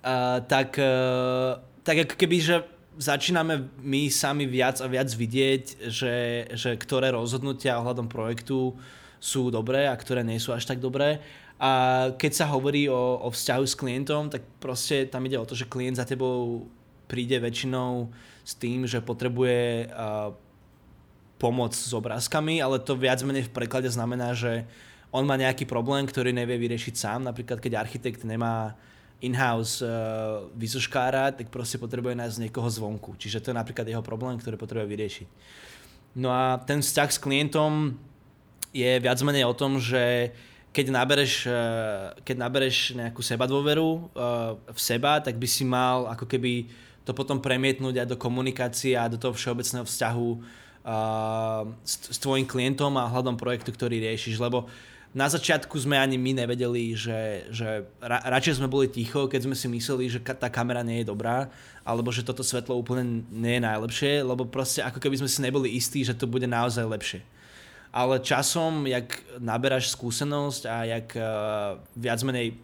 uh, tak, uh, tak ako keby, že začíname my sami viac a viac vidieť, že, že ktoré rozhodnutia ohľadom projektu sú dobré a ktoré nie sú až tak dobré. A keď sa hovorí o, o vzťahu s klientom, tak proste tam ide o to, že klient za tebou príde väčšinou s tým, že potrebuje uh, pomoc s obrázkami, ale to viac menej v preklade znamená, že on má nejaký problém, ktorý nevie vyriešiť sám. Napríklad, keď architekt nemá in-house uh, výzoškára, tak proste potrebuje nájsť niekoho zvonku. Čiže to je napríklad jeho problém, ktorý potrebuje vyriešiť. No a ten vzťah s klientom je viac menej o tom, že keď nabereš, uh, keď nabereš nejakú seba dôveru uh, v seba, tak by si mal ako keby to potom premietnúť aj do komunikácie a do toho všeobecného vzťahu uh, s, s tvojim klientom a hľadom projektu, ktorý riešiš. Lebo na začiatku sme ani my nevedeli, že, že ra, radšej sme boli ticho, keď sme si mysleli, že ka, tá kamera nie je dobrá, alebo že toto svetlo úplne nie je najlepšie, lebo proste ako keby sme si neboli istí, že to bude naozaj lepšie. Ale časom, jak naberáš skúsenosť a jak uh, viac menej,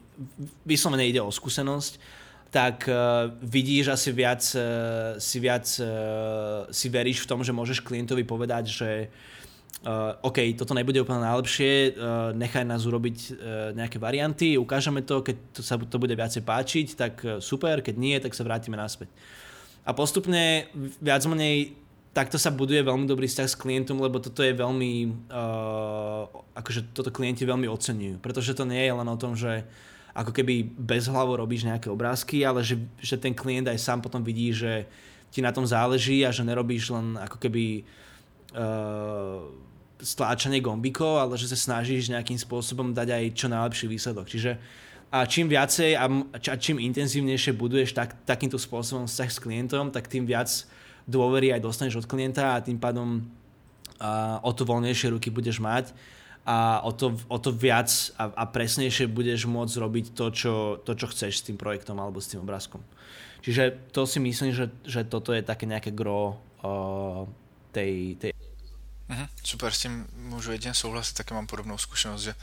vyslovene ide o skúsenosť, tak uh, vidíš asi viac, uh, si viac uh, si veríš v tom, že môžeš klientovi povedať, že uh, uh, OK, toto nebude úplne najlepšie, uh, nechaj nás urobiť uh, nejaké varianty, ukážeme to, keď to sa to bude viacej páčiť, tak super, keď nie, tak sa vrátime naspäť. A postupne viac menej takto sa buduje veľmi dobrý vzťah s klientom, lebo toto je veľmi, uh, akože toto klienti veľmi oceňujú, pretože to nie je len o tom, že ako keby bez hlavo robíš nejaké obrázky, ale že, že ten klient aj sám potom vidí, že ti na tom záleží a že nerobíš len ako keby uh, stláčanie gombikov, ale že sa snažíš nejakým spôsobom dať aj čo najlepší výsledok. Čiže a čím viacej a, čím intenzívnejšie buduješ tak, takýmto spôsobom vzťah s klientom, tak tým viac dôvery aj dostaneš od klienta a tým pádom a, o to voľnejšie ruky budeš mať a o to, o to viac a, a presnejšie budeš môcť robiť to čo, to, čo chceš s tým projektom alebo s tým obrázkom. Čiže to si myslím, že, že toto je také nejaké gro uh, tej, tej Mhm, super, s tím můžu jedině souhlasit, taky mám podobnou zkušenost, že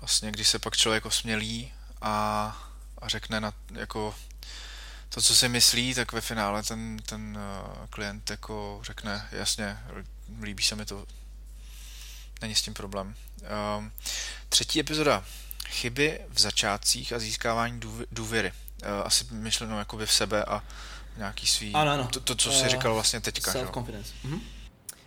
vlastně když se pak člověk osmělí a, a řekne na, jako to, co si myslí, tak ve finále ten, ten uh, klient jako řekne, jasně, líbí se mi to, není s tím problém. Uh, třetí epizoda. Chyby v začátcích a získávání důvěry. Uh, asi myšleno jakoby v sebe a nějaký svý... Ano, ano. To, to co jsi uh, říkal vlastně teďka. Self-confidence. Mhm.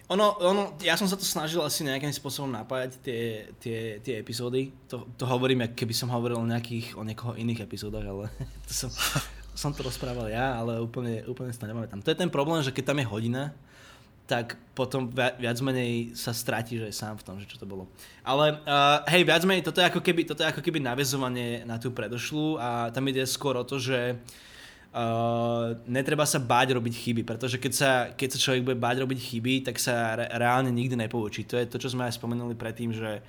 Ono, ono, ja som sa to snažil asi nejakým spôsobom napájať tie, tie, tie epizódy. To, to hovorím, keby som hovoril o nejakých, o niekoho iných epizódach, ale to som, som to rozprával ja, ale úplne, úplne si to nepamätám. To je ten problém, že keď tam je hodina, tak potom viac menej sa stratí, že je sám v tom, že čo to bolo. Ale uh, hej, viac menej, toto je ako keby, toto je ako keby navezovanie na tú predošlú a tam ide skôr o to, že uh, Uh, netreba sa báť robiť chyby, pretože keď sa, keď sa človek bude báť robiť chyby, tak sa re- reálne nikdy nepoučí. To je to, čo sme aj spomenuli predtým, že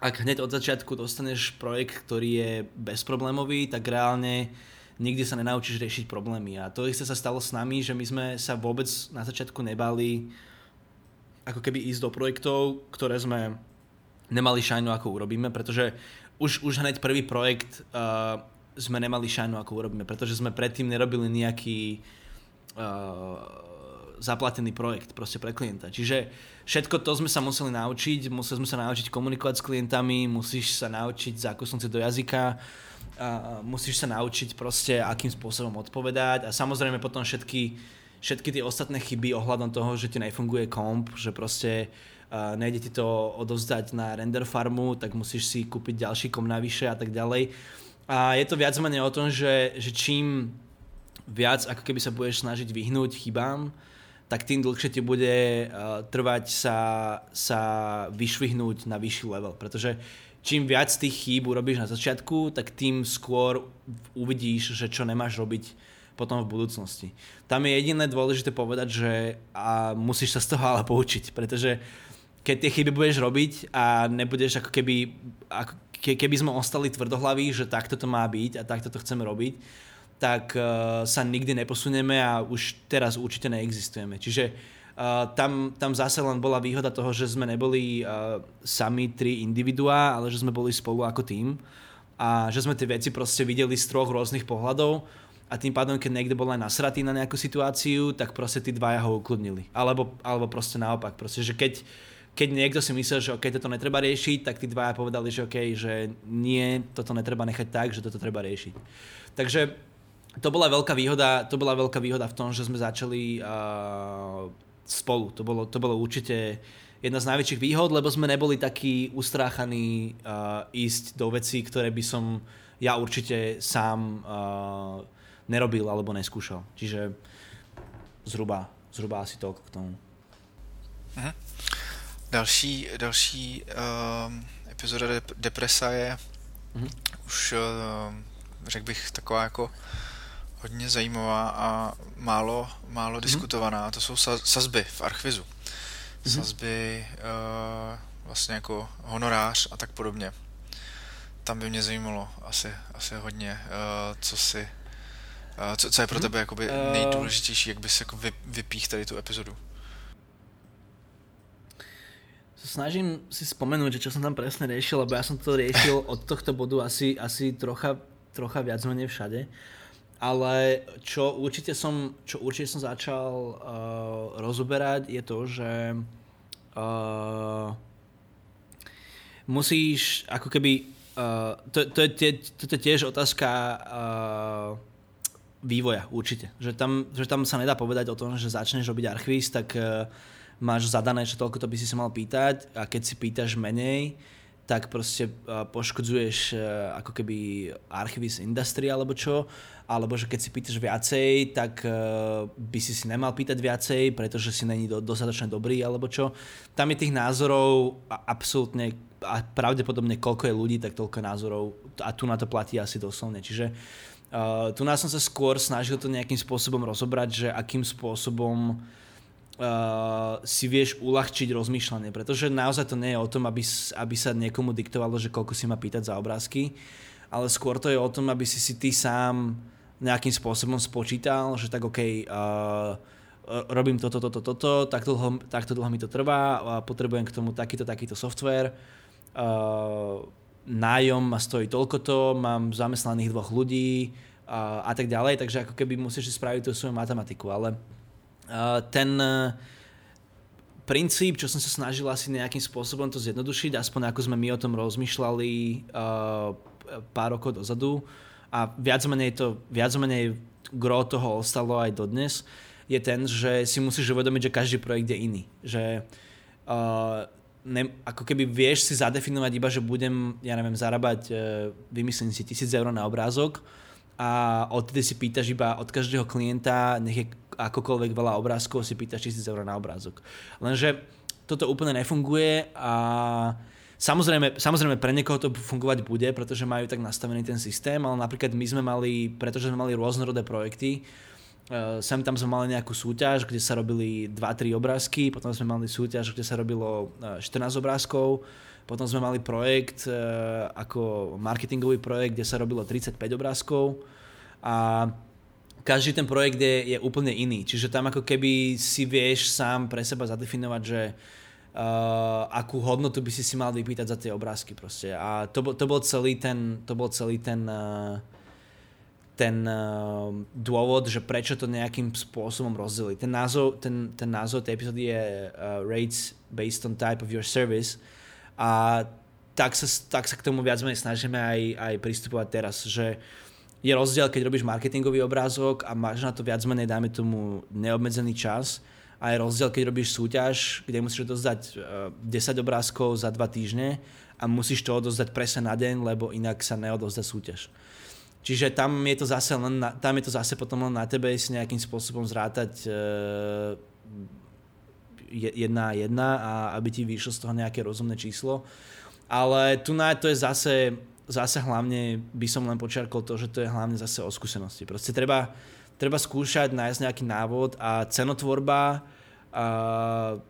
ak hneď od začiatku dostaneš projekt, ktorý je bezproblémový, tak reálne nikdy sa nenaučíš riešiť problémy. A to isté sa stalo s nami, že my sme sa vôbec na začiatku nebali ako keby ísť do projektov, ktoré sme nemali šajnu, ako urobíme, pretože už, už hneď prvý projekt uh, sme nemali šajnu, ako urobíme, pretože sme predtým nerobili nejaký uh, zaplatený projekt proste pre klienta. Čiže všetko to sme sa museli naučiť, museli sme sa naučiť komunikovať s klientami, musíš sa naučiť zákusnúť do jazyka, a musíš sa naučiť proste, akým spôsobom odpovedať a samozrejme potom všetky, všetky tie ostatné chyby ohľadom toho, že ti nefunguje komp, že proste uh, nejde ti to odovzdať na render farmu, tak musíš si kúpiť ďalší kom navyše a tak ďalej a je to viac menej o tom, že, že čím viac ako keby sa budeš snažiť vyhnúť chybám, tak tým dlhšie ti bude uh, trvať sa, sa vyšvihnúť na vyšší level. Pretože čím viac tých chýb urobíš na začiatku, tak tým skôr uvidíš, že čo nemáš robiť potom v budúcnosti. Tam je jediné dôležité povedať, že a musíš sa z toho ale poučiť, pretože keď tie chyby budeš robiť a nebudeš ako keby, ako, keby sme ostali tvrdohlaví, že takto to má byť a takto to chceme robiť, tak uh, sa nikdy neposunieme a už teraz určite neexistujeme. Čiže uh, tam, tam zase len bola výhoda toho, že sme neboli uh, sami tri individuá, ale že sme boli spolu ako tým a že sme tie veci proste videli z troch rôznych pohľadov a tým pádom, keď niekto bol aj nasratý na nejakú situáciu, tak proste tí dvaja ho ukludnili. Alebo, alebo proste naopak. Proste, že keď, keď niekto si myslel, že OK, toto netreba riešiť, tak tí dvaja povedali, že OK, že nie, toto netreba nechať tak, že toto treba riešiť. Takže to bola veľká výhoda, to bola veľká výhoda v tom, že sme začali uh, spolu. To bolo, to bolo určite jedna z najväčších výhod, lebo sme neboli takí ustráchaní uh, ísť do vecí, ktoré by som ja určite sám uh, nerobil alebo neskúšal. Čiže zhruba, zhruba asi toľko k tomu. Aha. Další, další um, epizoda Depresa je mm-hmm. už, uh, řekl bych, taková jako hodně zajímavá a málo, málo mm-hmm. diskutovaná. To jsou sazby v Archvizu. Mm-hmm. Sazby uh, vlastně jako honorář a tak podobně. Tam by mě zajímalo asi, asi hodně, uh, co si uh, co, co je pro mm-hmm. tebe jakoby nejdůležitější, jak bys jako vy, vypích tady tu epizodu? Snažím si spomenúť, že čo som tam presne riešil, lebo ja som to riešil od tohto bodu asi, asi trocha, trocha viac menej všade. Ale čo určite som, čo určite som začal uh, rozoberať je to, že uh, musíš ako keby uh, to, to, je tie, to je tiež otázka uh, vývoja určite. Že tam, že tam sa nedá povedať o tom, že začneš robiť archivist, tak uh, máš zadané, že toľko to by si sa mal pýtať a keď si pýtaš menej, tak proste poškodzuješ ako keby archivist industry alebo čo, alebo že keď si pýtaš viacej, tak by si si nemal pýtať viacej, pretože si není do, dostatočne dobrý alebo čo. Tam je tých názorov absolútne a pravdepodobne koľko je ľudí, tak toľko názorov a tu na to platí asi doslovne. Čiže tu nás som sa skôr snažil to nejakým spôsobom rozobrať, že akým spôsobom uh, si vieš uľahčiť rozmýšľanie, pretože naozaj to nie je o tom, aby, aby sa niekomu diktovalo, že koľko si má pýtať za obrázky, ale skôr to je o tom, aby si si ty sám nejakým spôsobom spočítal, že tak OK, uh, robím toto, toto, toto, tak dlho, takto dlho mi to trvá, a potrebujem k tomu takýto, takýto software, uh, nájom ma stojí toľkoto, mám zamestnaných dvoch ľudí uh, a tak ďalej, takže ako keby musíš spraviť tú svoju matematiku, ale ten e, princíp, čo som sa snažil asi nejakým spôsobom to zjednodušiť, aspoň ako sme my o tom rozmýšľali uh, pár rokov dozadu a viac menej to, viac menej gro toho ostalo aj dodnes, je ten, že si musíš uvedomiť, že každý projekt je iný. Že uh, ne, ako keby vieš si zadefinovať iba, že budem, ja neviem, zarábať, uh, vymyslím si, tisíc eur na obrázok a odtedy si pýtaš iba od každého klienta, nech je akokoľvek veľa obrázkov si pýtaš 1000 eur na obrázok. Lenže toto úplne nefunguje a Samozrejme, samozrejme pre niekoho to fungovať bude, pretože majú tak nastavený ten systém, ale napríklad my sme mali, pretože sme mali rôznorodé projekty, uh, sem tam sme mali nejakú súťaž, kde sa robili 2-3 obrázky, potom sme mali súťaž, kde sa robilo 14 obrázkov, potom sme mali projekt uh, ako marketingový projekt, kde sa robilo 35 obrázkov a každý ten projekt je, je úplne iný. Čiže tam ako keby si vieš sám pre seba zadefinovať, že uh, akú hodnotu by si si mal vypýtať za tie obrázky proste. A to, to bol celý ten, to bol celý ten, uh, ten uh, dôvod, že prečo to nejakým spôsobom rozdeliť. Ten názov, ten, ten názov tej epizódy je uh, Rates based on type of your service a tak sa, tak sa k tomu viac menej snažíme aj, aj pristupovať teraz, že uh, je rozdiel, keď robíš marketingový obrázok a máš na to viac menej, dajme tomu, neobmedzený čas a je rozdiel, keď robíš súťaž, kde musíš odozdať 10 eh, obrázkov za 2 týždne a musíš to odozdať presne na deň, lebo inak sa neodozdá súťaž. Čiže tam je to zase, len na, tam je to zase potom len na tebe si nejakým spôsobom zrátať uh, jedna a jedna a aby ti vyšlo z toho nejaké rozumné číslo. Ale tu na to je zase zase hlavne by som len počiarkol to, že to je hlavne zase o skúsenosti. Proste treba, treba skúšať, nájsť nejaký návod a cenotvorba a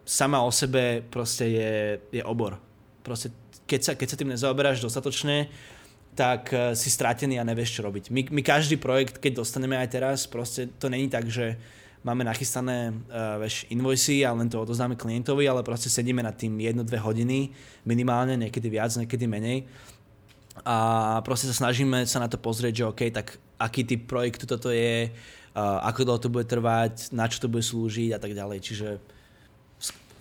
sama o sebe proste je, je obor. Proste keď sa, keď sa tým nezaoberáš dostatočne, tak uh, si stratený a nevieš, čo robiť. My, my každý projekt, keď dostaneme aj teraz, proste to není tak, že máme nachystané uh, veš, invoicy a len to odozdáme klientovi, ale proste sedíme nad tým 1-2 hodiny minimálne, niekedy viac, niekedy menej a proste sa snažíme sa na to pozrieť, že OK, tak aký typ projektu toto je, ako dlho to bude trvať, na čo to bude slúžiť a tak ďalej. Čiže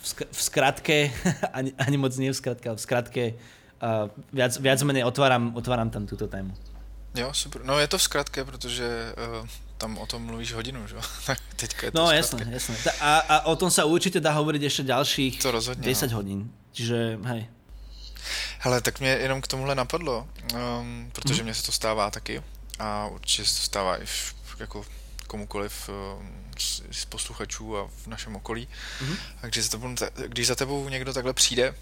v sk- v skratke, ani, ani moc nie v skratke, ale v skratke uh, viac, viac menej otváram, otváram tam túto tému. Jo, super. No je to v skratke, protože uh, tam o tom mluvíš hodinu, že? Teďka je to No jasné, jasné. A, a o tom sa určite dá hovoriť ešte ďalších to rozhodně, 10 no. hodín. Čiže hej. Hele, tak mě jenom k tomuhle napadlo, um, protože hmm. mně se to stává taky a určitě se to stává i v, jako komukoliv um, z, z posluchačů a v našem okolí. Mm-hmm. A když za, tebou, když za tebou někdo takhle přijde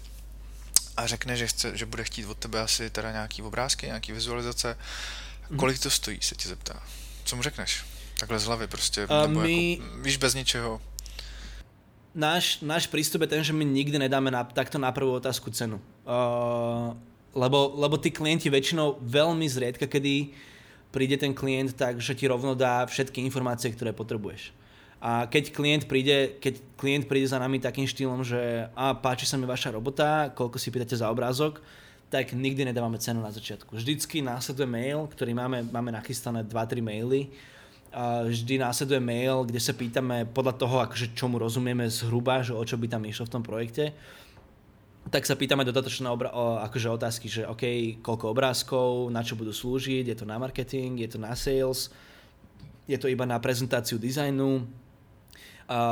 a řekne, že, chce, že bude chtít od tebe asi teda nějaký obrázky, nějaký vizualizace, mm-hmm. kolik to stojí, se ti zeptá. Co mu řekneš? Takhle z hlavy prostě, uh, nebo my... jako, víš, bez ničeho. Náš, náš prístup je ten, že my nikdy nedáme na, takto na prvú otázku cenu. Uh, lebo, lebo tí klienti väčšinou veľmi zriedka, kedy príde ten klient tak, že ti rovno dá všetky informácie, ktoré potrebuješ. A keď klient príde, keď klient príde za nami takým štýlom, že a páči sa mi vaša robota, koľko si pýtate za obrázok, tak nikdy nedávame cenu na začiatku. Vždycky následuje mail, ktorý máme, máme nachystané 2-3 maily. A vždy následuje mail, kde sa pýtame podľa toho, akože čomu rozumieme zhruba, že o čo by tam išlo v tom projekte. Tak sa pýtame dodatočné obra- o, akože otázky, že OK, koľko obrázkov, na čo budú slúžiť, je to na marketing, je to na sales, je to iba na prezentáciu dizajnu,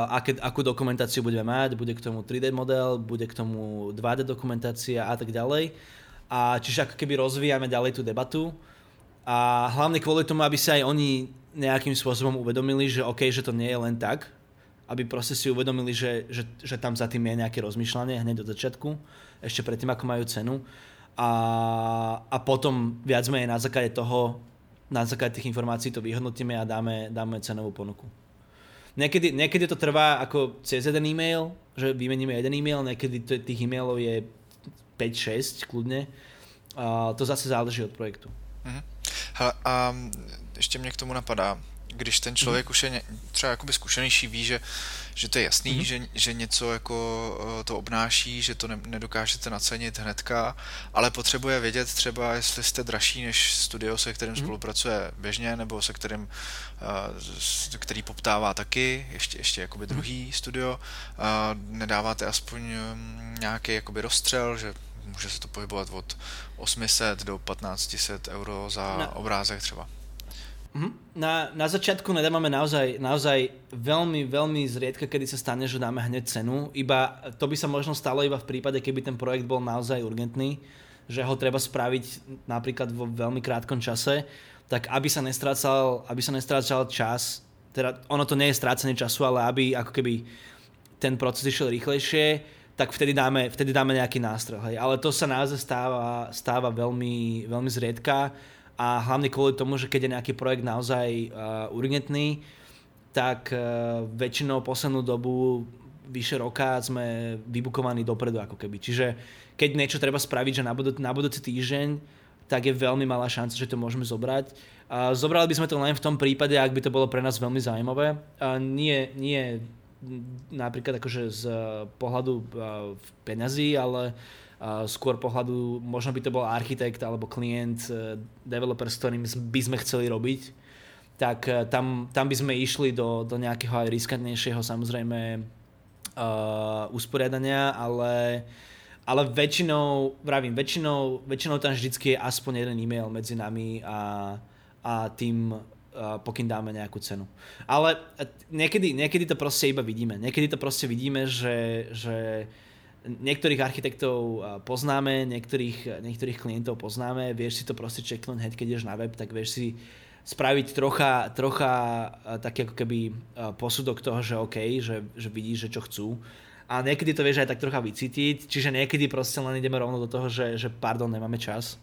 aké, akú dokumentáciu budeme mať, bude k tomu 3D model, bude k tomu 2D dokumentácia a tak ďalej. A čiže ako keby rozvíjame ďalej tú debatu. A hlavne kvôli tomu, aby sa aj oni nejakým spôsobom uvedomili, že OK, že to nie je len tak, aby proste si uvedomili, že, že, že tam za tým je nejaké rozmýšľanie hneď od začiatku, ešte predtým, ako majú cenu. A, a potom viac menej na základe toho, na základe tých informácií to vyhodnotíme a dáme, dáme cenovú ponuku. Niekedy, niekedy to trvá ako cez jeden e-mail, že vymeníme jeden e-mail, niekedy to, tých e-mailov je 5-6 kľudne. A to zase záleží od projektu. Uh-huh. Hele, a ještě mě k tomu napadá, když ten člověk mm. už je třeba jakoby zkušenější, ví, že, že to je jasný, mm. že, že něco jako eh, to obnáší, že to ne, nedokážete nacenit hnedka, ale potřebuje vědět třeba, jestli jste dražší než studio, se kterým mm. spolupracuje běžně, nebo se kterým, uh, který poptává taky, ještě, ještě jakoby mhm. druhý mm. studio, nedáváte aspoň um, nějaký jakoby rozstřel, že může se to pohybovat od 800 do 1500 euro za no. obrázek třeba. Na, na začiatku nedávame naozaj, naozaj veľmi, veľmi zriedka, kedy sa stane, že dáme hneď cenu. Iba, to by sa možno stalo iba v prípade, keby ten projekt bol naozaj urgentný, že ho treba spraviť napríklad vo veľmi krátkom čase, tak aby sa nestrácal, aby sa nestrácal čas, teda ono to nie je strácanie času, ale aby ako keby ten proces išiel rýchlejšie, tak vtedy dáme, vtedy dáme nejaký nástroj. Hej. Ale to sa naozaj stáva, stáva veľmi, veľmi zriedka a hlavne kvôli tomu, že keď je nejaký projekt naozaj uh, urgentný, tak uh, väčšinou poslednú dobu vyše roka sme vybukovaní dopredu ako keby. Čiže keď niečo treba spraviť, že na, budú, na budúci týždeň, tak je veľmi malá šanca, že to môžeme zobrať. Uh, zobrali by sme to len v tom prípade, ak by to bolo pre nás veľmi zaujímavé. Uh, nie, nie napríklad akože z pohľadu uh, peňazí, ale skôr pohľadu, možno by to bol architekt alebo klient, e, developer, s ktorým by sme chceli robiť, tak e, tam, tam by sme išli do, do nejakého aj riskantnejšieho samozrejme uh, usporiadania, ale, ale väčšinou, vravím, väčšinou, väčšinou tam vždycky je aspoň jeden e-mail medzi nami a, a tým pokým dáme nejakú cenu. Ale niekedy, niekedy to proste iba vidíme. Niekedy to proste vidíme, že, že niektorých architektov poznáme, niektorých, niektorých klientov poznáme, vieš si to proste čeknúť hneď, keď ideš na web, tak vieš si spraviť trocha, trocha taký ako keby posudok toho, že OK, že, že vidíš, že čo chcú. A niekedy to vieš aj tak trocha vycítiť, čiže niekedy proste len ideme rovno do toho, že, že pardon, nemáme čas.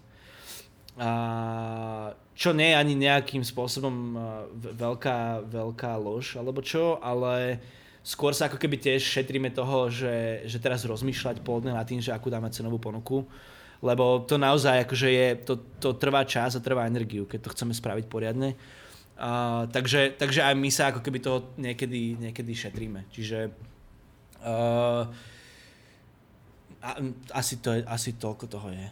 A, čo nie je ani nejakým spôsobom veľká, veľká lož, alebo čo, ale skôr sa ako keby tiež šetríme toho, že, že teraz rozmýšľať pôvodne nad tým, že akú dáme cenovú ponuku, lebo to naozaj akože je, to, to trvá čas a trvá energiu, keď to chceme spraviť poriadne. Uh, takže, takže aj my sa ako keby toho niekedy, niekedy šetríme. Čiže uh, a, asi, to je, asi toľko toho je.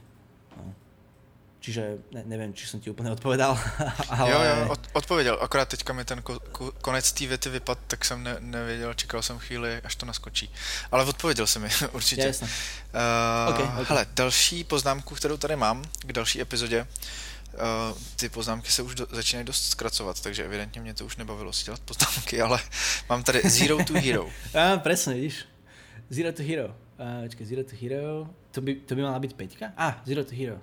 Čiže ne, nevím, či jsem ti úplně odpovedal. ale... Jo, jo, od, odpověděl. Akorát teďka mi ten ko, ko, konec té věty vypad, tak jsem ne, nevěděl, čekal jsem chvíli, až to naskočí. Ale odpověděl jsem mi, určitě. Jasně. Uh, okay, okay. Hele, další poznámku, kterou tady mám k další epizodě, Uh, ty poznámky se už do, začínají dost zkracovat, takže evidentně mě to už nebavilo si dělat poznámky, ale mám tady Zero to Hero. ah, presne, vidíš. Zero to Hero. Uh, počkej, Zero to Hero, to by, to by mala byť peťka? Ah, Zero to Hero.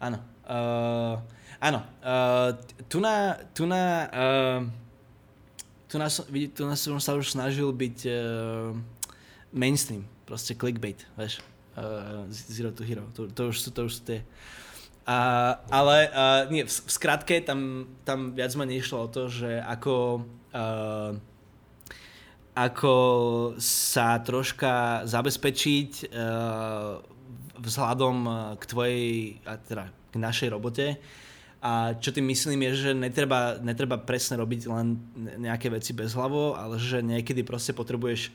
Áno. Uh, áno. Uh, tu na, tu na, uh, tu na, tu na som sa už snažil byť uh, mainstream, proste clickbait, vieš. Uh, Zero to Hero, to, to, už, to už sú tie a, ale uh, nie, v, v skratke tam, tam viac ma nešlo o to, že ako, uh, ako sa troška zabezpečiť uh, vzhľadom k tvojej, a teda k našej robote. A čo tým myslím je, že netreba, netreba presne robiť len nejaké veci bez hlavo, ale že niekedy proste potrebuješ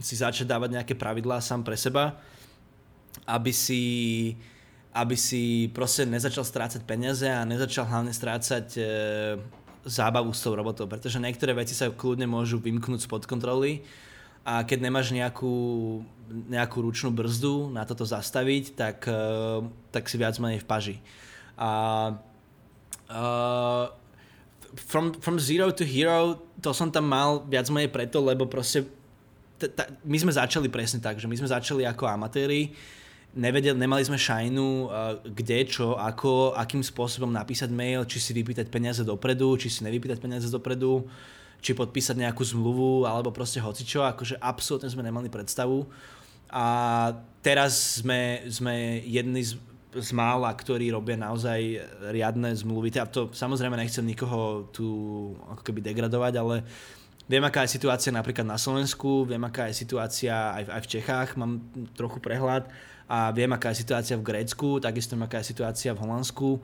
si začať dávať nejaké pravidlá sám pre seba, aby si aby si proste nezačal strácať peniaze a nezačal hlavne strácať e, zábavu s tou robotou, pretože niektoré veci sa kľudne môžu vymknúť spod kontroly a keď nemáš nejakú, nejakú ručnú brzdu na toto zastaviť, tak, e, tak si viac menej v paži. A uh, from, from zero to hero, to som tam mal viac menej preto, lebo proste t- t- my sme začali presne tak, že my sme začali ako amatéri, nevedel, nemali sme šajnu, uh, kde, čo, ako, akým spôsobom napísať mail, či si vypýtať peniaze dopredu, či si nevypýtať peniaze dopredu, či podpísať nejakú zmluvu, alebo proste hocičo, akože absolútne sme nemali predstavu. A teraz sme, sme jedni z, z mála, ktorí robia naozaj riadne zmluvy. Ja to samozrejme nechcem nikoho tu ako keby degradovať, ale viem, aká je situácia napríklad na Slovensku, viem, aká je situácia aj, aj v Čechách, mám trochu prehľad a viem, aká je situácia v Grécku, takisto viem, aká je situácia v Holandsku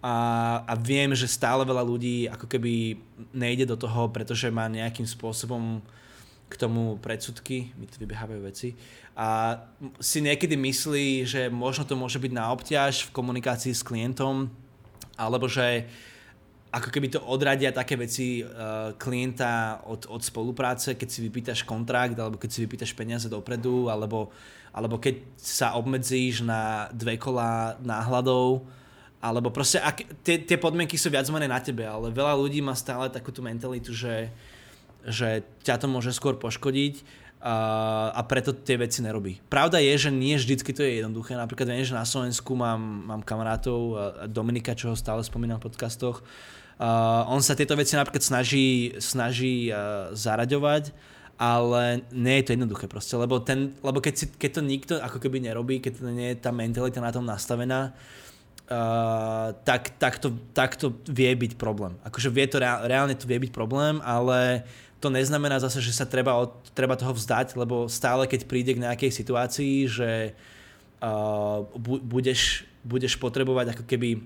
a, a viem, že stále veľa ľudí ako keby nejde do toho, pretože má nejakým spôsobom k tomu predsudky, mi tu vybiehajú veci a si niekedy myslí, že možno to môže byť na obťaž v komunikácii s klientom alebo že ako keby to odradia také veci uh, klienta od, od spolupráce, keď si vypýtaš kontrakt alebo keď si vypýtaš peniaze dopredu alebo alebo keď sa obmedzíš na dve kola náhľadov, alebo proste ak, tie, tie podmienky sú viac menej na tebe, ale veľa ľudí má stále takúto mentalitu, že, že ťa to môže skôr poškodiť a, preto tie veci nerobí. Pravda je, že nie vždycky to je jednoduché. Napríklad viem, že na Slovensku mám, mám kamarátov, Dominika, čo ho stále spomínam v podcastoch, Uh, on sa tieto veci napríklad snaží, snaží uh, zaraďovať ale nie je to jednoduché proste, lebo, ten, lebo keď, si, keď to nikto ako keby nerobí, keď to nie je tá mentalita na tom nastavená, uh, tak, tak, to, tak to vie byť problém. Akože vie to, reálne to vie byť problém, ale to neznamená zase, že sa treba, od, treba toho vzdať, lebo stále keď príde k nejakej situácii, že uh, bu, budeš, budeš potrebovať ako keby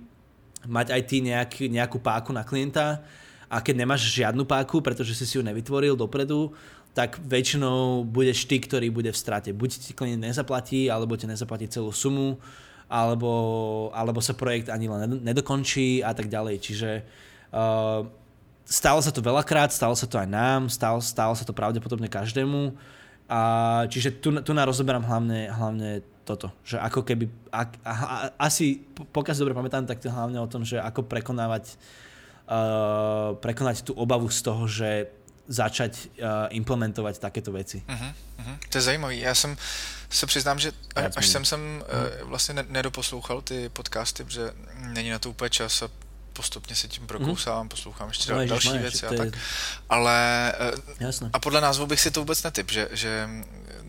mať aj ty nejak, nejakú páku na klienta a keď nemáš žiadnu páku, pretože si si ju nevytvoril dopredu, tak väčšinou budeš ty, ktorý bude v strate. Buď ti klient nezaplatí, alebo ti nezaplatí celú sumu, alebo, alebo sa projekt ani len nedokončí a tak ďalej. Čiže uh, stalo sa to veľakrát, stalo sa to aj nám, stalo, stalo sa to pravdepodobne každému. A, čiže tu, tu na rozoberám hlavne, hlavne toto, že ako keby, ak, a, a, asi pokiaľ si dobre pamätám, tak to hlavne o tom, že ako prekonávať, uh, prekonať tú obavu z toho, že začať uh, implementovat takéto věci. Uh-huh, uh-huh. To je zajímavý. Já jsem se přiznám, že až jsem sem uh, vlastně nedoposlouchal ty podcasty, protože není na to úplně čas a postupně se tím prokousávám, mm. poslouchám ještě no, další věci a tak. Ale uh, Jasne. a podle názvu bych si to vůbec netyp, že, že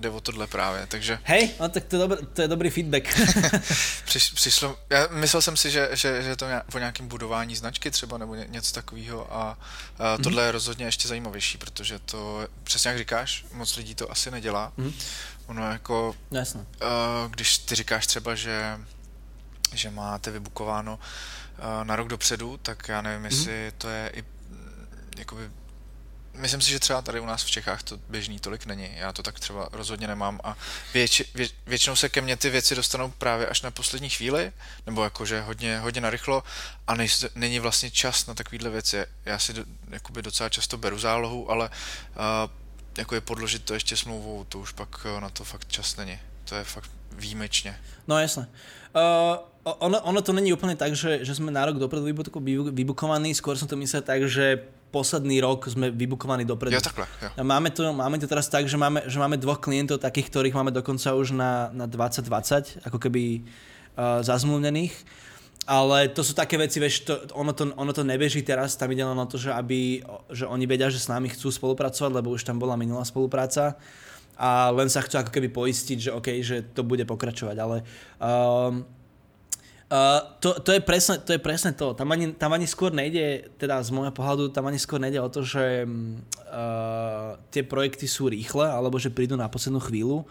jde o tohle právě, takže... Hej, no tak to je, dobrý, to je dobrý feedback. Přiš, přišlo, já myslel jsem si, že, že, že to je o nějakém budování značky třeba, nebo ně, něco takového a, a mhm. tohle mm-hmm. je rozhodně ještě zajímavější, protože to, přesně jak říkáš, moc lidí to asi nedělá. Mm-hmm. Ono jako, Jasne. Uh, když ty říkáš třeba, že, že máte vybukováno uh, na rok dopředu, tak já nevím, jestli to je i jakoby myslím si, že třeba tady u nás v Čechách to běžný tolik není. Já to tak třeba rozhodně nemám a věč, vě, většinou se ke mně ty věci dostanou právě až na poslední chvíli, nebo jakože hodně, hodně narychlo a nej, není vlastně čas na takovéhle věci. Já si do, jakoby docela často beru zálohu, ale uh, jako je podložit to ještě smlouvou, to už pak na to fakt čas není. To je fakt výjimečně. No jasné. Uh, ono, ono to není úplne tak, že, že sme na rok dopredu vybukovaní, skôr som to myslel tak, že posledný rok sme vybukovaní dopredu. Ja takhle, ja. Máme, to, máme to teraz tak, že máme, že máme dvoch klientov, takých, ktorých máme dokonca už na, na 2020, ako keby uh, zazmluvnených. Ale to sú také veci, vieš, to, ono, to, ono to nebeží teraz, tam ide len o to, že, aby, že oni vedia, že s nami chcú spolupracovať, lebo už tam bola minulá spolupráca a len sa chcú ako keby poistiť, že OK, že to bude pokračovať, ale um, Uh, to, to, je presne, to je presne to. Tam ani, tam ani skôr nejde, teda z môjho pohľadu, tam ani skôr nejde o to, že uh, tie projekty sú rýchle, alebo že prídu na poslednú chvíľu,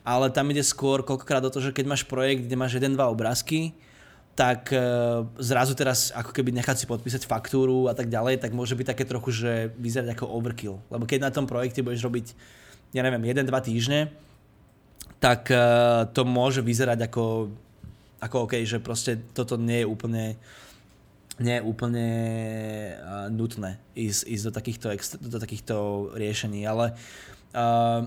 ale tam ide skôr koľkokrát o to, že keď máš projekt, kde máš jeden, dva obrázky, tak uh, zrazu teraz ako keby nechať si podpísať faktúru a tak ďalej, tak môže byť také trochu, že vyzerať ako overkill. Lebo keď na tom projekte budeš robiť, ja neviem, 1-2 týždne, tak uh, to môže vyzerať ako ako OK, že proste toto nie je úplne nie je úplne uh, nutné ísť, ísť do, takýchto, do takýchto riešení, ale uh,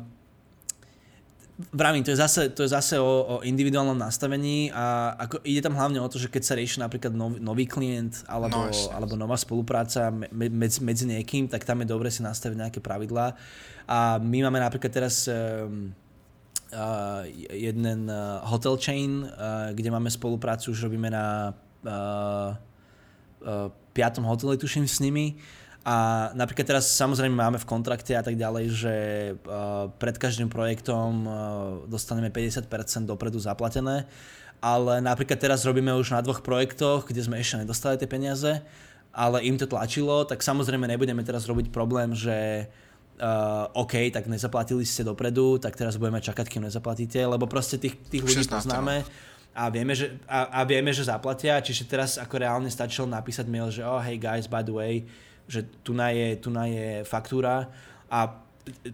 vravím, to je zase, to je zase o, o individuálnom nastavení a ako ide tam hlavne o to, že keď sa rieši napríklad nový, nový klient alebo, no, alebo nová spolupráca medzi, medzi niekým, tak tam je dobre si nastaviť nejaké pravidlá. A my máme napríklad teraz um, uh, jeden uh, hotel chain, uh, kde máme spoluprácu, už robíme na uh, uh, piatom hoteli, tuším s nimi. A napríklad teraz samozrejme máme v kontrakte a tak ďalej, že uh, pred každým projektom uh, dostaneme 50% dopredu zaplatené, ale napríklad teraz robíme už na dvoch projektoch, kde sme ešte nedostali tie peniaze, ale im to tlačilo, tak samozrejme nebudeme teraz robiť problém, že uh, OK, tak nezaplatili ste dopredu, tak teraz budeme čakať, kým nezaplatíte, lebo proste tých, tých ľudí poznáme a vieme, že, a, a vieme, že zaplatia, čiže teraz ako reálne stačilo napísať mail, že oh hey guys, by the way, že tu na je, tu na je faktúra a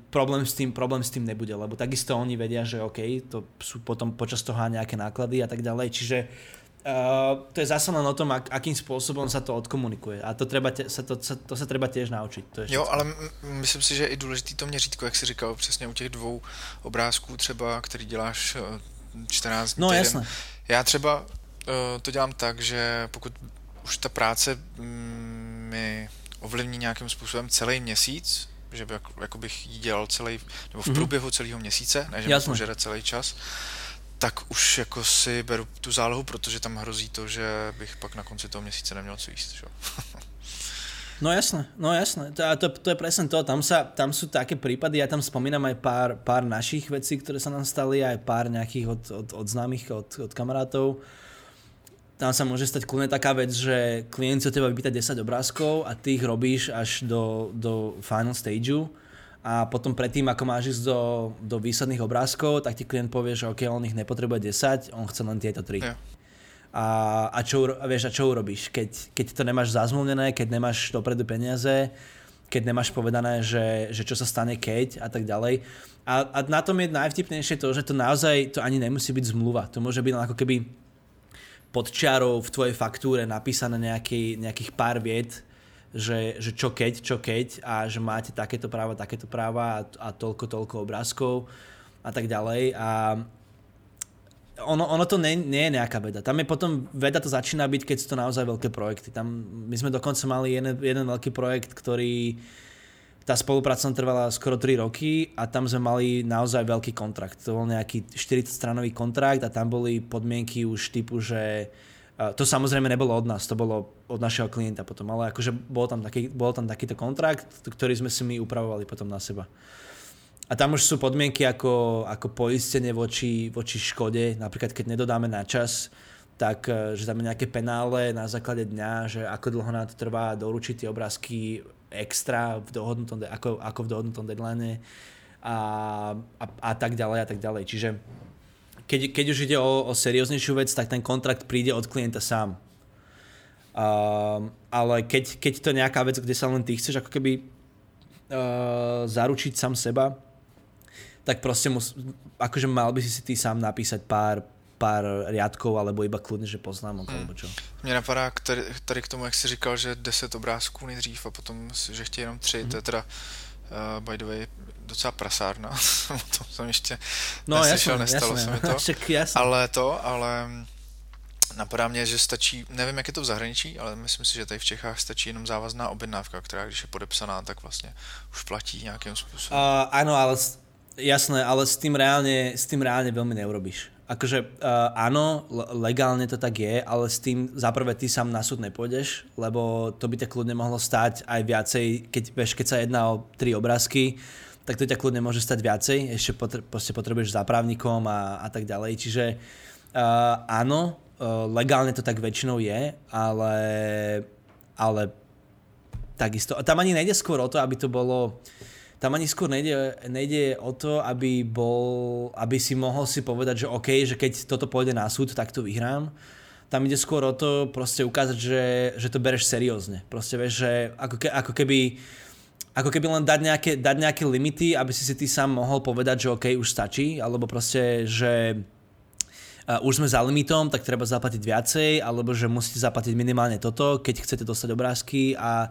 problém s, tým, problém s tým nebude, lebo takisto oni vedia, že OK, to sú potom počas toho nejaké náklady a tak ďalej, čiže uh, to je zase len o tom, ak, akým spôsobom sa to odkomunikuje. A to, treba te, sa, to, sa, to sa treba tiež naučiť. To je jo, ale myslím si, že je i důležitý to měřítko, jak jsi říkal, přesně u těch dvou obrázků třeba, který děláš 14 dní. No týden. jasné. Já třeba uh, to dělám tak, že pokud už ta práce mm, mi ovlivní nějakým způsobem celý měsíc, že by, jako, bych ji dělal celý, nebo v mm-hmm. průběhu celého měsíce, ne, že mi požere celý čas, tak už jako si beru tu zálohu, protože tam hrozí to, že bych pak na konci toho měsíce neměl co jíst. Že? No jasné, no jasné. To, to, to je presne to. Tam, sa, tam sú také prípady, ja tam spomínam aj pár, pár našich vecí, ktoré sa nám stali, aj pár nejakých od, od, od známych, od, od kamarátov. Tam sa môže stať kľudne taká vec, že klient sa teba vypýta 10 obrázkov a ty ich robíš až do, do final stageu a potom predtým, ako máš ísť do, do výsledných obrázkov, tak ti klient povie, že OK, on ich nepotrebuje 10, on chce len tieto 3. Yeah. A, a, čo, a vieš, a čo urobíš? Keď, keď to nemáš zazmluvnené, keď nemáš dopredu peniaze, keď nemáš povedané, že, že čo sa stane keď a tak ďalej. A, a na tom je najvtipnejšie to, že to naozaj to ani nemusí byť zmluva. To môže byť ako keby pod čiarou v tvojej faktúre napísané nejaký, nejakých pár viet, že, že čo keď, čo keď a že máte takéto práva, takéto práva a, a toľko, toľko obrázkov a tak ďalej a ono, ono to nie, nie je nejaká veda. Tam je potom, veda to začína byť, keď sú to naozaj veľké projekty. Tam, my sme dokonca mali jeden, jeden veľký projekt, ktorý tá spolupráca trvala skoro 3 roky a tam sme mali naozaj veľký kontrakt. To bol nejaký 40-stranový kontrakt a tam boli podmienky už typu, že to samozrejme nebolo od nás, to bolo od našeho klienta potom, ale akože bol tam, taký, bol tam takýto kontrakt, ktorý sme si my upravovali potom na seba. A tam už sú podmienky ako, ako poistenie voči, voči škode, napríklad keď nedodáme na čas, tak e, že tam je nejaké penále na základe dňa, že ako dlho nám to trvá doručiť tie obrázky extra v dohodnutom, ako, ako v dohodnutom deadline a, a, a tak ďalej a tak ďalej. Čiže keď, keď už ide o, o serióznejšiu vec, tak ten kontrakt príde od klienta sám. Um, ale keď, keď to je nejaká vec, kde sa len ty chceš ako keby zaručiť sám seba, tak proste mus, akože mal by si si ty sám napísať pár, pár riadkov, alebo iba kľudne, že poznámok, hmm. alebo čo. Mně napadá tady, tady k tomu, jak jsi říkal, že 10 obrázků nejdřív a potom, že chtějí jenom 3, hmm. to je teda uh, by the way docela prasárna, o tom jsem ještě no, neslyšel, jasné, nestalo jasné. se mi to, jasné. ale to, ale Napadá mě, že stačí, nevím, jak je to v zahraničí, ale myslím si, že tady v Čechách stačí jenom závazná objednávka, která když je podepsaná, tak vlastně už platí nějakým způsobem. Uh, áno, ale jasné, ale s tým reálne, s tým reálne veľmi neurobiš. Akože uh, áno, legálne to tak je, ale s tým zaprvé ty sám na súd nepôjdeš, lebo to by ťa kľudne mohlo stať aj viacej, keď, vieš, keď sa jedná o tri obrázky, tak to ťa kľudne môže stať viacej, ešte potre- potrebuješ za a, a tak ďalej. Čiže uh, áno, uh, legálne to tak väčšinou je, ale, ale takisto. A tam ani nejde skôr o to, aby to bolo tam ani skôr nejde, nejde o to, aby, bol, aby si mohol si povedať, že OK, že keď toto pôjde na súd, tak to vyhrám. Tam ide skôr o to proste ukázať, že, že to bereš seriózne. Proste vieš, že ako, ke, ako keby ako keby len dať nejaké, dať nejaké limity, aby si si ty sám mohol povedať, že OK, už stačí, alebo proste, že už sme za limitom, tak treba zaplatiť viacej, alebo že musíte zaplatiť minimálne toto, keď chcete dostať obrázky a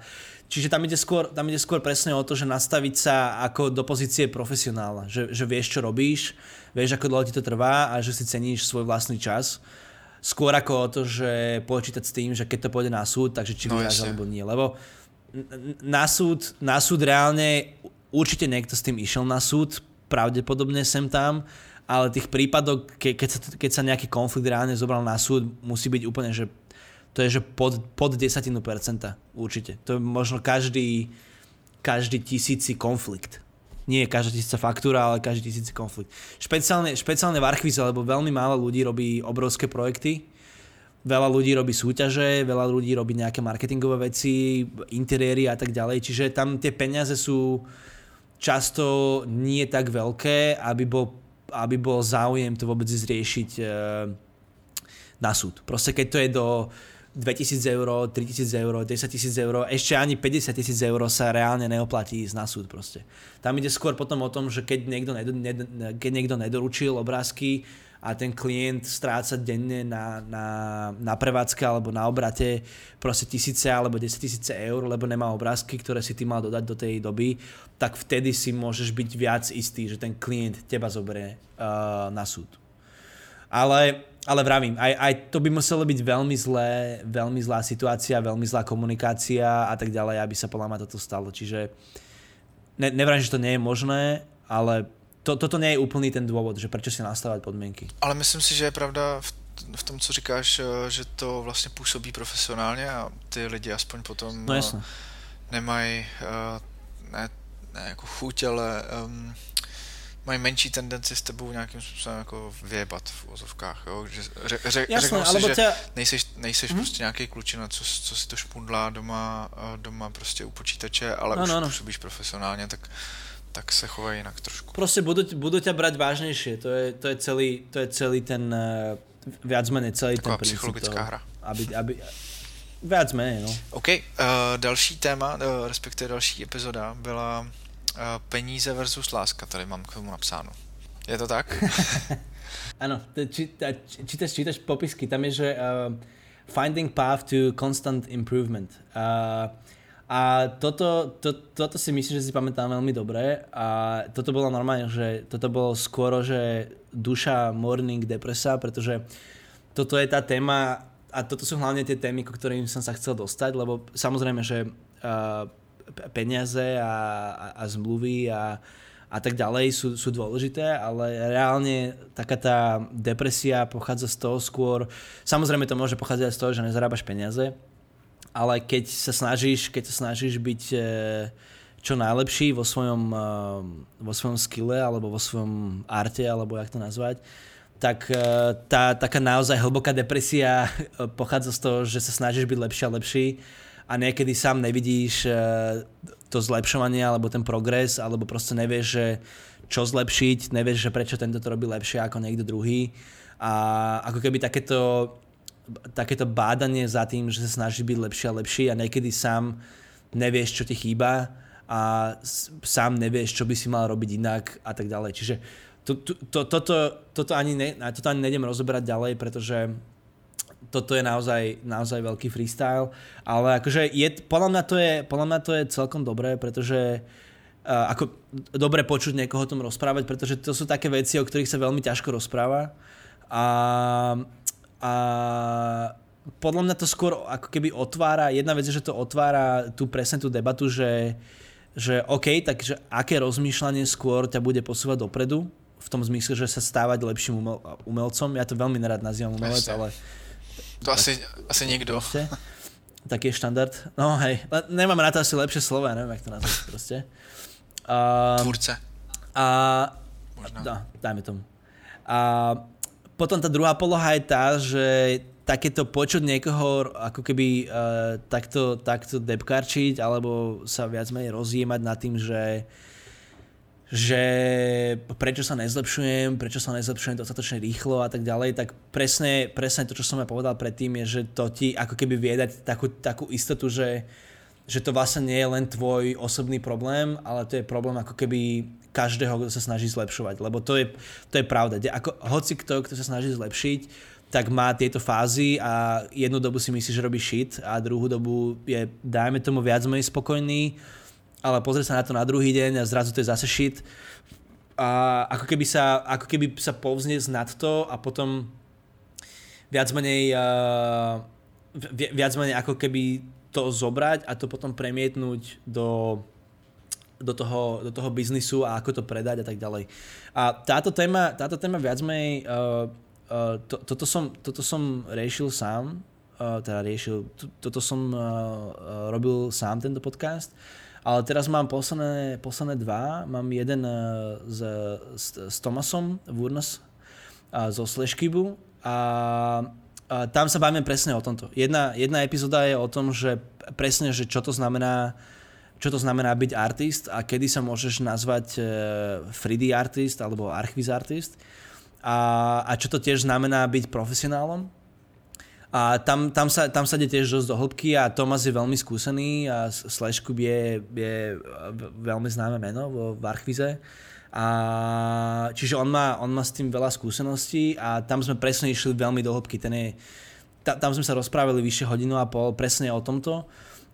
Čiže tam ide, skôr, tam ide skôr presne o to, že nastaviť sa ako do pozície profesionála. Že, že vieš, čo robíš, vieš, ako dlho ti to trvá a že si ceníš svoj vlastný čas. Skôr ako o to, že počítať s tým, že keď to pôjde na súd, takže či no, alebo nie. Lebo na súd, na súd reálne určite niekto s tým išiel na súd, pravdepodobne sem tam, ale tých prípadov, ke, keď, sa, keď sa nejaký konflikt reálne zobral na súd, musí byť úplne, že to je že pod, pod desatinu percenta určite. To je možno každý, každý tisíci konflikt. Nie každá tisíca faktúra, ale každý tisíci konflikt. Špeciálne, špeciálne v Archvize, lebo veľmi málo ľudí robí obrovské projekty, veľa ľudí robí súťaže, veľa ľudí robí nejaké marketingové veci, interiéry a tak ďalej, čiže tam tie peniaze sú často nie tak veľké, aby bol, aby bol záujem to vôbec zriešiť e, na súd. Proste keď to je do 2000 eur, 3000 eur, 10 tisíc eur, ešte ani 50 tisíc eur sa reálne neoplatí ísť na súd proste. Tam ide skôr potom o tom, že keď niekto, nedo, ned, keď niekto nedoručil obrázky a ten klient stráca denne na, na, na prevádzke alebo na obrate proste tisíce alebo 10 tisíce eur, lebo nemá obrázky, ktoré si ty mal dodať do tej doby, tak vtedy si môžeš byť viac istý, že ten klient teba zoberie uh, na súd. Ale ale vravím, aj, aj to by muselo byť veľmi zlé, veľmi zlá situácia, veľmi zlá komunikácia a tak ďalej, aby sa podľa mňa toto stalo. Čiže ne, nevravím, že to nie je možné, ale to, toto nie je úplný ten dôvod, že prečo si nastavať podmienky. Ale myslím si, že je pravda v, v tom, co říkáš, eh, že to vlastně působí profesionálně a ty lidi aspoň potom no, jasne. nemají eh, ne, ne jako chuť, ale um, mají menší tendenci s tebou nějakým způsobem jako vyjebat v ozovkách, jo? Že ře, ře, Jasné, si, že tě... nejseš, nejseš hmm. prostě nějaký klučina, co, co si to špundlá doma, doma prostě u počítače, ale no, už no, no. působíš profesionálně, tak tak se chovají jinak trošku. Prostě budu, budu ťa brať vážnejšie, to je, to je, celý, to je celý ten, uh, viac menej celý Taková ten psychologická toho, hra. Aby, aby, viac menej, no. OK, uh, další téma, uh, respektive další epizoda byla peníze versus láska, tady mám k tomu napsáno. Je to tak? Áno, či, čítaš, čítaš popisky, tam je, že uh, finding path to constant improvement. Uh, a toto, to, toto si myslím, že si pamätám veľmi dobre. A toto bolo normálne, že toto bolo skoro, že duša, morning, depresa, pretože toto je tá téma a toto sú hlavne tie témy, ku ktorým som sa chcel dostať, lebo samozrejme, že uh, peniaze a, a, a zmluvy a, a tak ďalej sú, sú dôležité, ale reálne taká tá depresia pochádza z toho skôr, samozrejme to môže pochádzať z toho, že nezarábaš peniaze, ale keď sa snažíš, keď sa snažíš byť e, čo najlepší vo svojom, e, vo svojom skille alebo vo svojom arte, alebo jak to nazvať, tak e, tá taká naozaj hlboká depresia pochádza z toho, že sa snažíš byť lepší a lepší a niekedy sám nevidíš to zlepšovanie alebo ten progres, alebo proste nevieš, že čo zlepšiť, nevieš, že prečo tento to robí lepšie ako niekto druhý. A ako keby takéto, takéto bádanie za tým, že sa snaží byť lepší a lepší a niekedy sám nevieš, čo ti chýba a sám nevieš, čo by si mal robiť inak a tak ďalej. Čiže to, to, to, toto, toto, ani ne, toto ani nejdem rozoberať ďalej, pretože toto je naozaj, naozaj veľký freestyle, ale akože je, podľa, mňa to je, podľa mňa to je celkom dobré, pretože uh, ako dobre počuť niekoho o tom rozprávať, pretože to sú také veci, o ktorých sa veľmi ťažko rozpráva a, a podľa mňa to skôr ako keby otvára, jedna vec je, že to otvára tú presne tú debatu, že, že OK, takže aké rozmýšľanie skôr ťa bude posúvať dopredu, v tom zmysle, že sa stávať lepším umel, umelcom. Ja to veľmi nerad nazývam umelec, ale to asi, asi niekto. Proste. Taký je štandard. No hej, nemám na to asi lepšie slovo, ja neviem, jak to nazvať proste. Uh, Tvúrce. A, no, dajme tomu. A potom tá druhá poloha je tá, že takéto počuť niekoho ako keby uh, takto, takto depkarčiť alebo sa viac menej rozjímať nad tým, že že prečo sa nezlepšujem, prečo sa nezlepšujem dostatočne rýchlo a tak ďalej, tak presne, presne to, čo som ja povedal predtým, je, že to ti ako keby vie dať takú, takú istotu, že, že to vlastne nie je len tvoj osobný problém, ale to je problém ako keby každého, kto sa snaží zlepšovať, lebo to je, to je pravda. Ako, hoci kto, kto sa snaží zlepšiť, tak má tieto fázy a jednu dobu si myslí, že robí shit a druhú dobu je, dajme tomu, viac menej spokojný ale pozrie sa na to na druhý deň a zrazu to je zase shit. A ako keby sa, ako keby sa povzniesť nad to a potom viac menej, uh, viac menej ako keby to zobrať a to potom premietnúť do, do toho, do toho biznisu a ako to predať a tak ďalej. A táto téma, táto téma viac menej, uh, uh, to, toto, som, toto som riešil sám, uh, teda riešil, to, toto som uh, uh, robil sám tento podcast ale teraz mám posledné, posledné dva. Mám jeden uh, s, s, s Tomasom Wurnas uh, zo Slashkibu a, a tam sa bavíme presne o tomto. Jedna, jedna epizóda je o tom, že presne, že čo to znamená čo to znamená byť artist a kedy sa môžeš nazvať uh, 3D artist alebo archviz artist a, a čo to tiež znamená byť profesionálom a tam, tam, sa, tam sa ide tiež dosť do hĺbky a Tomas je veľmi skúsený a Slashkub je, je veľmi známe meno vo, v Archvize. A, čiže on má, on má s tým veľa skúseností a tam sme presne išli veľmi do hĺbky. Ten je, ta, tam sme sa rozprávali vyše hodinu a pol presne o tomto.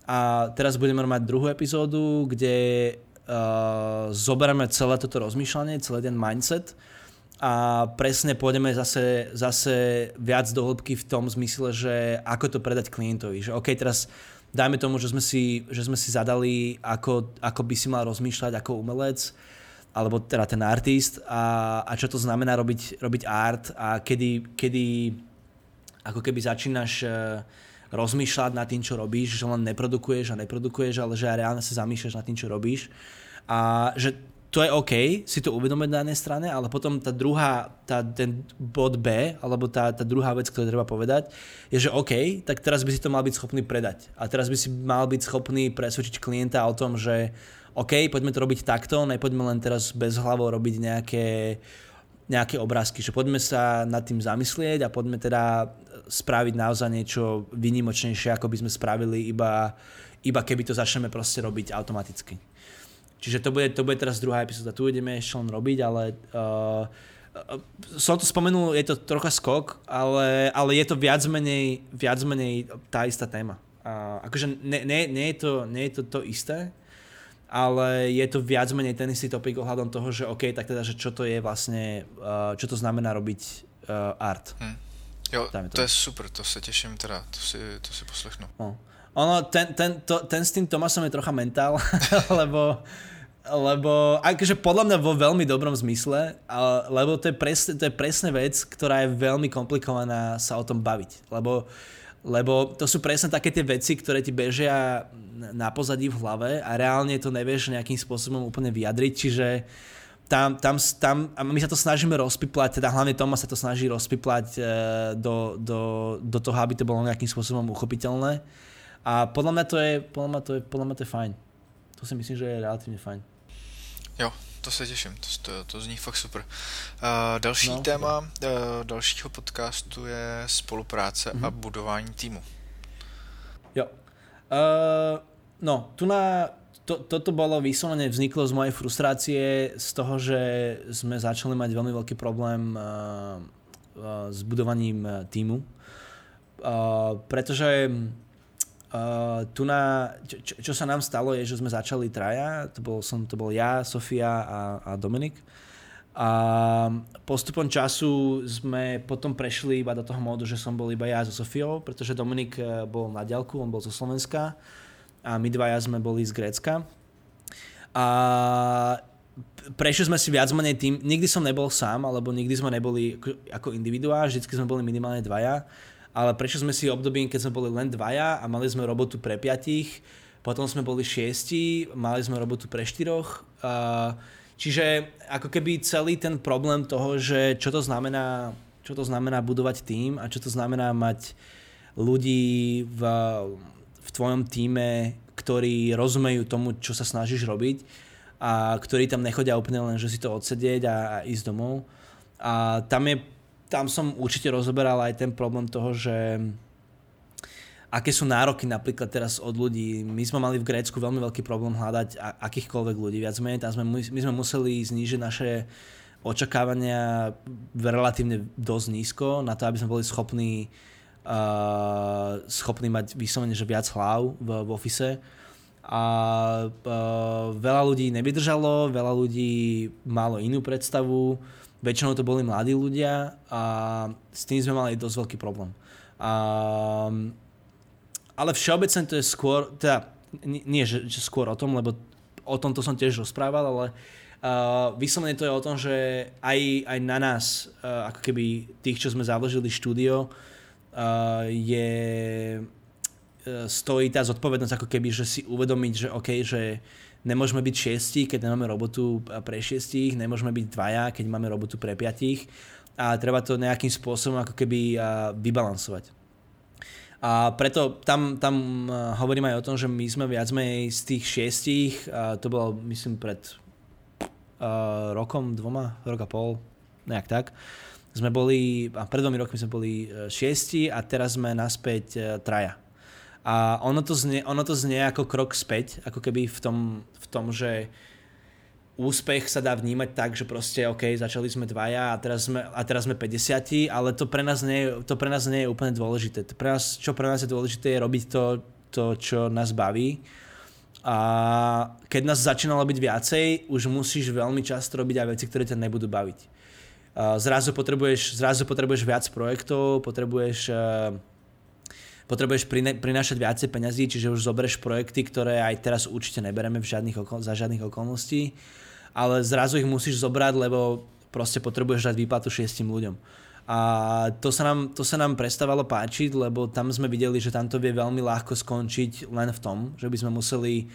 A teraz budeme mať druhú epizódu, kde uh, zoberieme celé toto rozmýšľanie, celý ten mindset a presne pôjdeme zase, zase viac do hĺbky v tom zmysle, že ako to predať klientovi. Že OK, teraz dajme tomu, že sme si, že sme si zadali, ako, ako by si mal rozmýšľať ako umelec, alebo teda ten artist a, a čo to znamená robiť, robiť art a kedy, kedy ako keby začínaš uh, rozmýšľať nad tým, čo robíš, že len neprodukuješ a neprodukuješ, ale že aj reálne sa zamýšľaš nad tým, čo robíš. A že to je OK, si to uvedomiť na jednej strane, ale potom tá druhá, tá, ten bod B, alebo tá, tá druhá vec, ktorú treba povedať, je, že OK, tak teraz by si to mal byť schopný predať. A teraz by si mal byť schopný presvedčiť klienta o tom, že OK, poďme to robiť takto, nepoďme len teraz bez hlavo robiť nejaké, nejaké obrázky, že poďme sa nad tým zamyslieť a poďme teda spraviť naozaj niečo vynimočnejšie, ako by sme spravili iba, iba keby to začneme proste robiť automaticky. Čiže to bude, to bude teraz druhá epizóda. Tu ideme ešte len robiť, ale uh, som to spomenul, je to trocha skok, ale, ale je to viac menej, viac menej tá istá téma. Uh, akože nie, nie, nie, je to, nie je to to isté, ale je to viac menej ten istý topik ohľadom toho, že OK, tak teda, že čo to je vlastne, uh, čo to znamená robiť uh, art. Hm. Jo, to. to je super, to sa teším teda, to si, to si poslechnu. No. Ono, ten, ten, to, ten s tým Tomasom je trocha mentál, lebo, lebo akože podľa mňa vo veľmi dobrom zmysle, ale, lebo to je, presne, to je presne vec, ktorá je veľmi komplikovaná sa o tom baviť. Lebo, lebo to sú presne také tie veci, ktoré ti bežia na pozadí v hlave a reálne to nevieš nejakým spôsobom úplne vyjadriť, čiže tam, tam, tam, a my sa to snažíme rozpiplať, teda hlavne Tomas sa to snaží rozpiplať e, do, do, do toho, aby to bolo nejakým spôsobom uchopiteľné. A podľa mňa to je, podľa mňa to je, podľa mňa to je fajn. To si myslím, že je relatívne fajn. Jo, to se těším, to, to, to zní fakt super. Uh, další no, téma uh, dalšího podcastu je spolupráce mm-hmm. a budování týmu. Jo. Uh, no, tu na, to, toto bolo vyslovene vzniklo z mojej frustrácie z toho, že sme začali mať veľmi veľký problém uh, uh, s budovaním týmu. Uh, pretože Uh, tu na, čo, čo sa nám stalo je, že sme začali traja, to bol, som, to bol ja, Sofia a, a Dominik. A postupom času sme potom prešli iba do toho módu, že som bol iba ja so Sofiou, pretože Dominik bol na ďalku, on bol zo Slovenska a my dvaja sme boli z Grécka. A prešli sme si viac menej tým, nikdy som nebol sám, alebo nikdy sme neboli ako, individuá, vždy sme boli minimálne dvaja ale prešli sme si obdobím, keď sme boli len dvaja a mali sme robotu pre piatich, potom sme boli šiesti, mali sme robotu pre štyroch. Čiže ako keby celý ten problém toho, že čo to znamená, čo to znamená budovať tým a čo to znamená mať ľudí v tvojom týme, ktorí rozumejú tomu, čo sa snažíš robiť a ktorí tam nechodia úplne len, že si to odsedieť a, a ísť domov. A tam je tam som určite rozoberal aj ten problém toho, že aké sú nároky napríklad teraz od ľudí. My sme mali v Grécku veľmi veľký problém hľadať akýchkoľvek ľudí. Viac menej, tam sme, my sme museli znížiť naše očakávania relatívne dosť nízko na to, aby sme boli schopní schopní mať vyslovene, že viac hlav v, v ofise. A uh, veľa ľudí nevydržalo, veľa ľudí malo inú predstavu väčšinou to boli mladí ľudia a s tým sme mali dosť veľký problém. A, ale všeobecne to je skôr, teda nie, že, že skôr o tom, lebo o tomto som tiež rozprával, ale uh, vyslovene to je o tom, že aj, aj na nás, uh, ako keby tých, čo sme založili štúdio, uh, je stojí tá zodpovednosť ako keby, že si uvedomiť, že OK, že nemôžeme byť šiesti, keď nemáme robotu pre šiestich, nemôžeme byť dvaja, keď máme robotu pre piatich a treba to nejakým spôsobom ako keby vybalansovať. A preto tam, tam hovorím aj o tom, že my sme viac menej z tých šiestich, to bolo myslím pred uh, rokom, dvoma, rok a pol, nejak tak, sme boli, a pred dvomi rokmi sme boli e, šiesti a teraz sme naspäť uh, traja. A ono to, znie, ono to znie ako krok späť, ako keby v tom, v tom, že úspech sa dá vnímať tak, že proste OK, začali sme dvaja a teraz sme, a teraz sme 50, ale to pre nás nie, to pre nás nie je úplne dôležité. To pre nás, čo pre nás je dôležité je robiť to, to, čo nás baví. A keď nás začínalo byť viacej, už musíš veľmi často robiť aj veci, ktoré ťa nebudú baviť. Zrazu potrebuješ, zrazu potrebuješ viac projektov, potrebuješ potrebuješ prinášať viacej peňazí, čiže už zoberieš projekty, ktoré aj teraz určite nebereme v žiadnych okol- za žiadnych okolností, ale zrazu ich musíš zobrať, lebo proste potrebuješ dať výplatu šiestim ľuďom. A to sa, nám, to sa nám prestávalo páčiť, lebo tam sme videli, že tam to vie veľmi ľahko skončiť len v tom, že by sme museli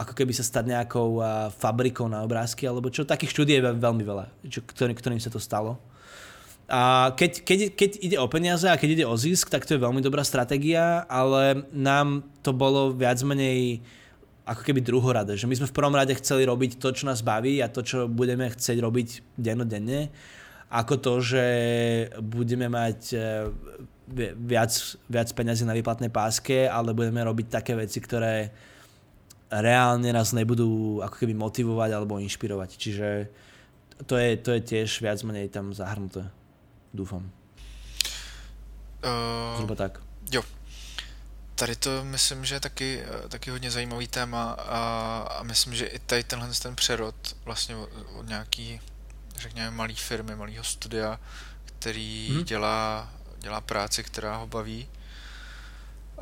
ako keby sa stať nejakou fabrikou na obrázky, alebo čo, takých štúdí je veľmi veľa, čo, ktorý, ktorým sa to stalo. A keď, keď, keď ide o peniaze a keď ide o zisk, tak to je veľmi dobrá stratégia, ale nám to bolo viac menej ako keby druhoradé, že my sme v prvom rade chceli robiť to, čo nás baví a to, čo budeme chcieť robiť dennodenne, ako to, že budeme mať e, viac, viac peniazy na výplatnej páske, ale budeme robiť také veci, ktoré reálne nás nebudú ako keby motivovať alebo inšpirovať. Čiže to je, to je tiež viac menej tam zahrnuté doufám. Uh, Zhruba tak. Jo. Tady to myslím, že je taky, eh, taky hodně zajímavý téma a, a myslím, že i tady tenhle ten přerod vlastně od, od nějaký, řekněme, malý firmy, malého studia, který hmm. dělá, dělá práci, která ho baví,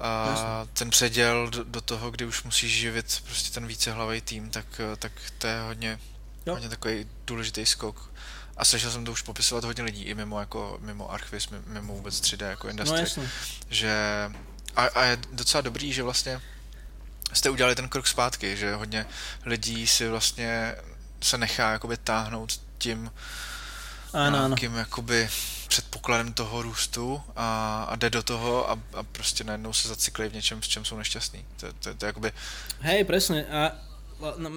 a ten předěl do, do toho, kdy už musíš živit prostě ten vícehlavý tým, tak, eh, tak to je hodně, hodně takový důležitý skok. A slyšel jsem to už popisovat hodně lidí, i mimo, jako, mimo Archvis, mimo vůbec 3D jako industry, no, že a, a je docela dobrý, že vlastně jste udělali ten krok zpátky, že hodně lidí si vlastně se nechá jakoby táhnout tím ano, nějakým ano. jakoby předpokladem toho růstu a, a jde do toho a, a prostě najednou se zacyklí v něčem, v čem jsou nešťastní. To, to, to, to jakoby... Hej, presne. A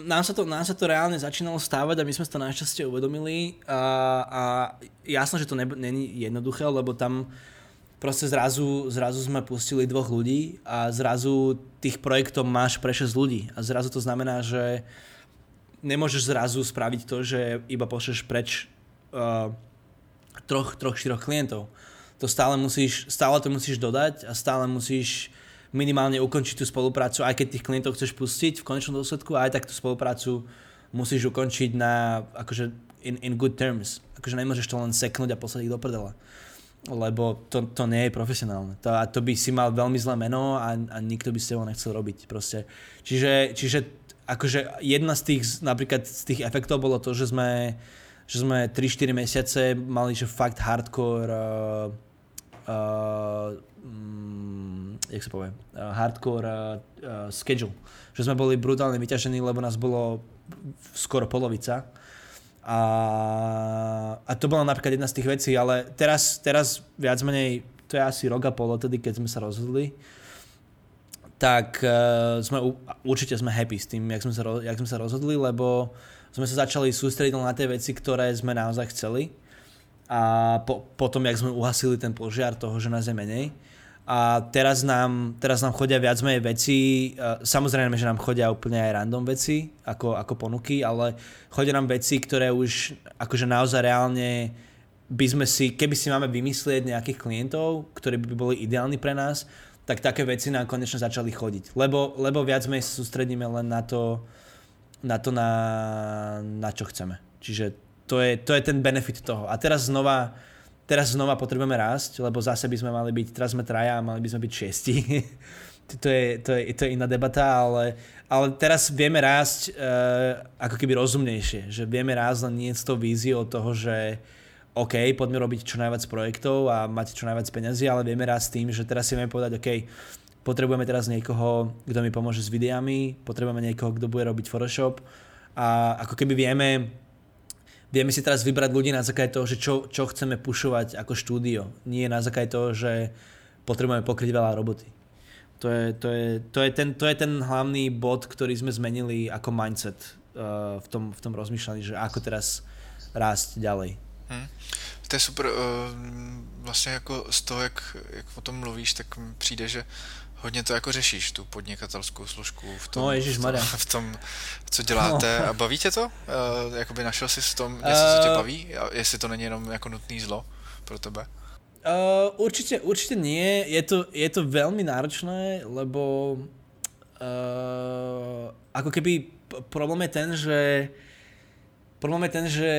nám sa, to, nám sa to reálne začínalo stávať a my sme to našťastie uvedomili a, a jasno, že to není jednoduché, lebo tam proste zrazu, zrazu sme pustili dvoch ľudí a zrazu tých projektov máš pre 6 ľudí a zrazu to znamená, že nemôžeš zrazu spraviť to, že iba pošleš preč uh, troch, troch, štyroch klientov. To stále musíš, stále to musíš dodať a stále musíš minimálne ukončiť tú spoluprácu, aj keď tých klientov chceš pustiť v konečnom dôsledku, aj tak tú spoluprácu musíš ukončiť na, akože in, in good terms. Akože nemôžeš to len seknúť a poslať ich do prdela. Lebo to, to nie je profesionálne. To, a to by si mal veľmi zlé meno a, a nikto by s tebou nechcel robiť. Proste. Čiže, čiže akože jedna z tých, napríklad z tých efektov bolo to, že sme, že sme 3-4 mesiace mali že fakt hardcore uh, uh, jak sa povie, uh, hardcore uh, uh, schedule. Že sme boli brutálne vyťažení, lebo nás bolo skoro polovica a, a to bola napríklad jedna z tých vecí, ale teraz, teraz viac menej, to je asi rok a pol odtedy, keď sme sa rozhodli, tak uh, sme, určite sme happy s tým, jak sme, sa, jak sme sa rozhodli, lebo sme sa začali sústrediť na tie veci, ktoré sme naozaj chceli. A po, potom, jak sme uhasili ten požiar toho, že nás je menej, a teraz nám, teraz nám chodia viac menej veci, samozrejme, že nám chodia úplne aj random veci, ako, ako ponuky, ale chodia nám veci, ktoré už akože naozaj reálne by sme si, keby si máme vymyslieť nejakých klientov, ktorí by boli ideálni pre nás, tak také veci nám konečne začali chodiť. Lebo, lebo viac menej sústredíme len na to, na, to na, na čo chceme. Čiže to je, to je ten benefit toho. A teraz znova, teraz znova potrebujeme rásť, lebo zase by sme mali byť, teraz sme traja a mali by sme byť šiesti. to, je, to, je, to je iná debata, ale, ale teraz vieme rásť uh, ako keby rozumnejšie, že vieme rásť len nie s tou víziou toho, že OK, poďme robiť čo najviac projektov a mať čo najviac peniazy, ale vieme rásť tým, že teraz si vieme povedať, OK, potrebujeme teraz niekoho, kto mi pomôže s videami, potrebujeme niekoho, kto bude robiť Photoshop a ako keby vieme vieme si teraz vybrať ľudí na základe toho, že čo, čo chceme pušovať ako štúdio. Nie na základe toho, že potrebujeme pokryť veľa roboty. To je, to, je, to, je ten, to je ten hlavný bod, ktorý sme zmenili ako mindset uh, v, tom, v tom rozmýšľaní, že ako teraz rásť ďalej. Hmm. To je super. Uh, vlastně jako z toho, jak, jak o tom mluvíš, tak mi přijde, že hodně to jako řešíš, tu podnikatelskou složku v tom, no, v, tom v tom, co děláte. No. A baví tě to? Uh, jakoby našel jsi v tom, uh, to tě eh, baví? A jestli to není jenom jako nutný zlo pro tebe? Uh, určite, určite nie. Je to, je to veľmi náročné, lebo uh, ako keby problém je ten, že problém je ten, že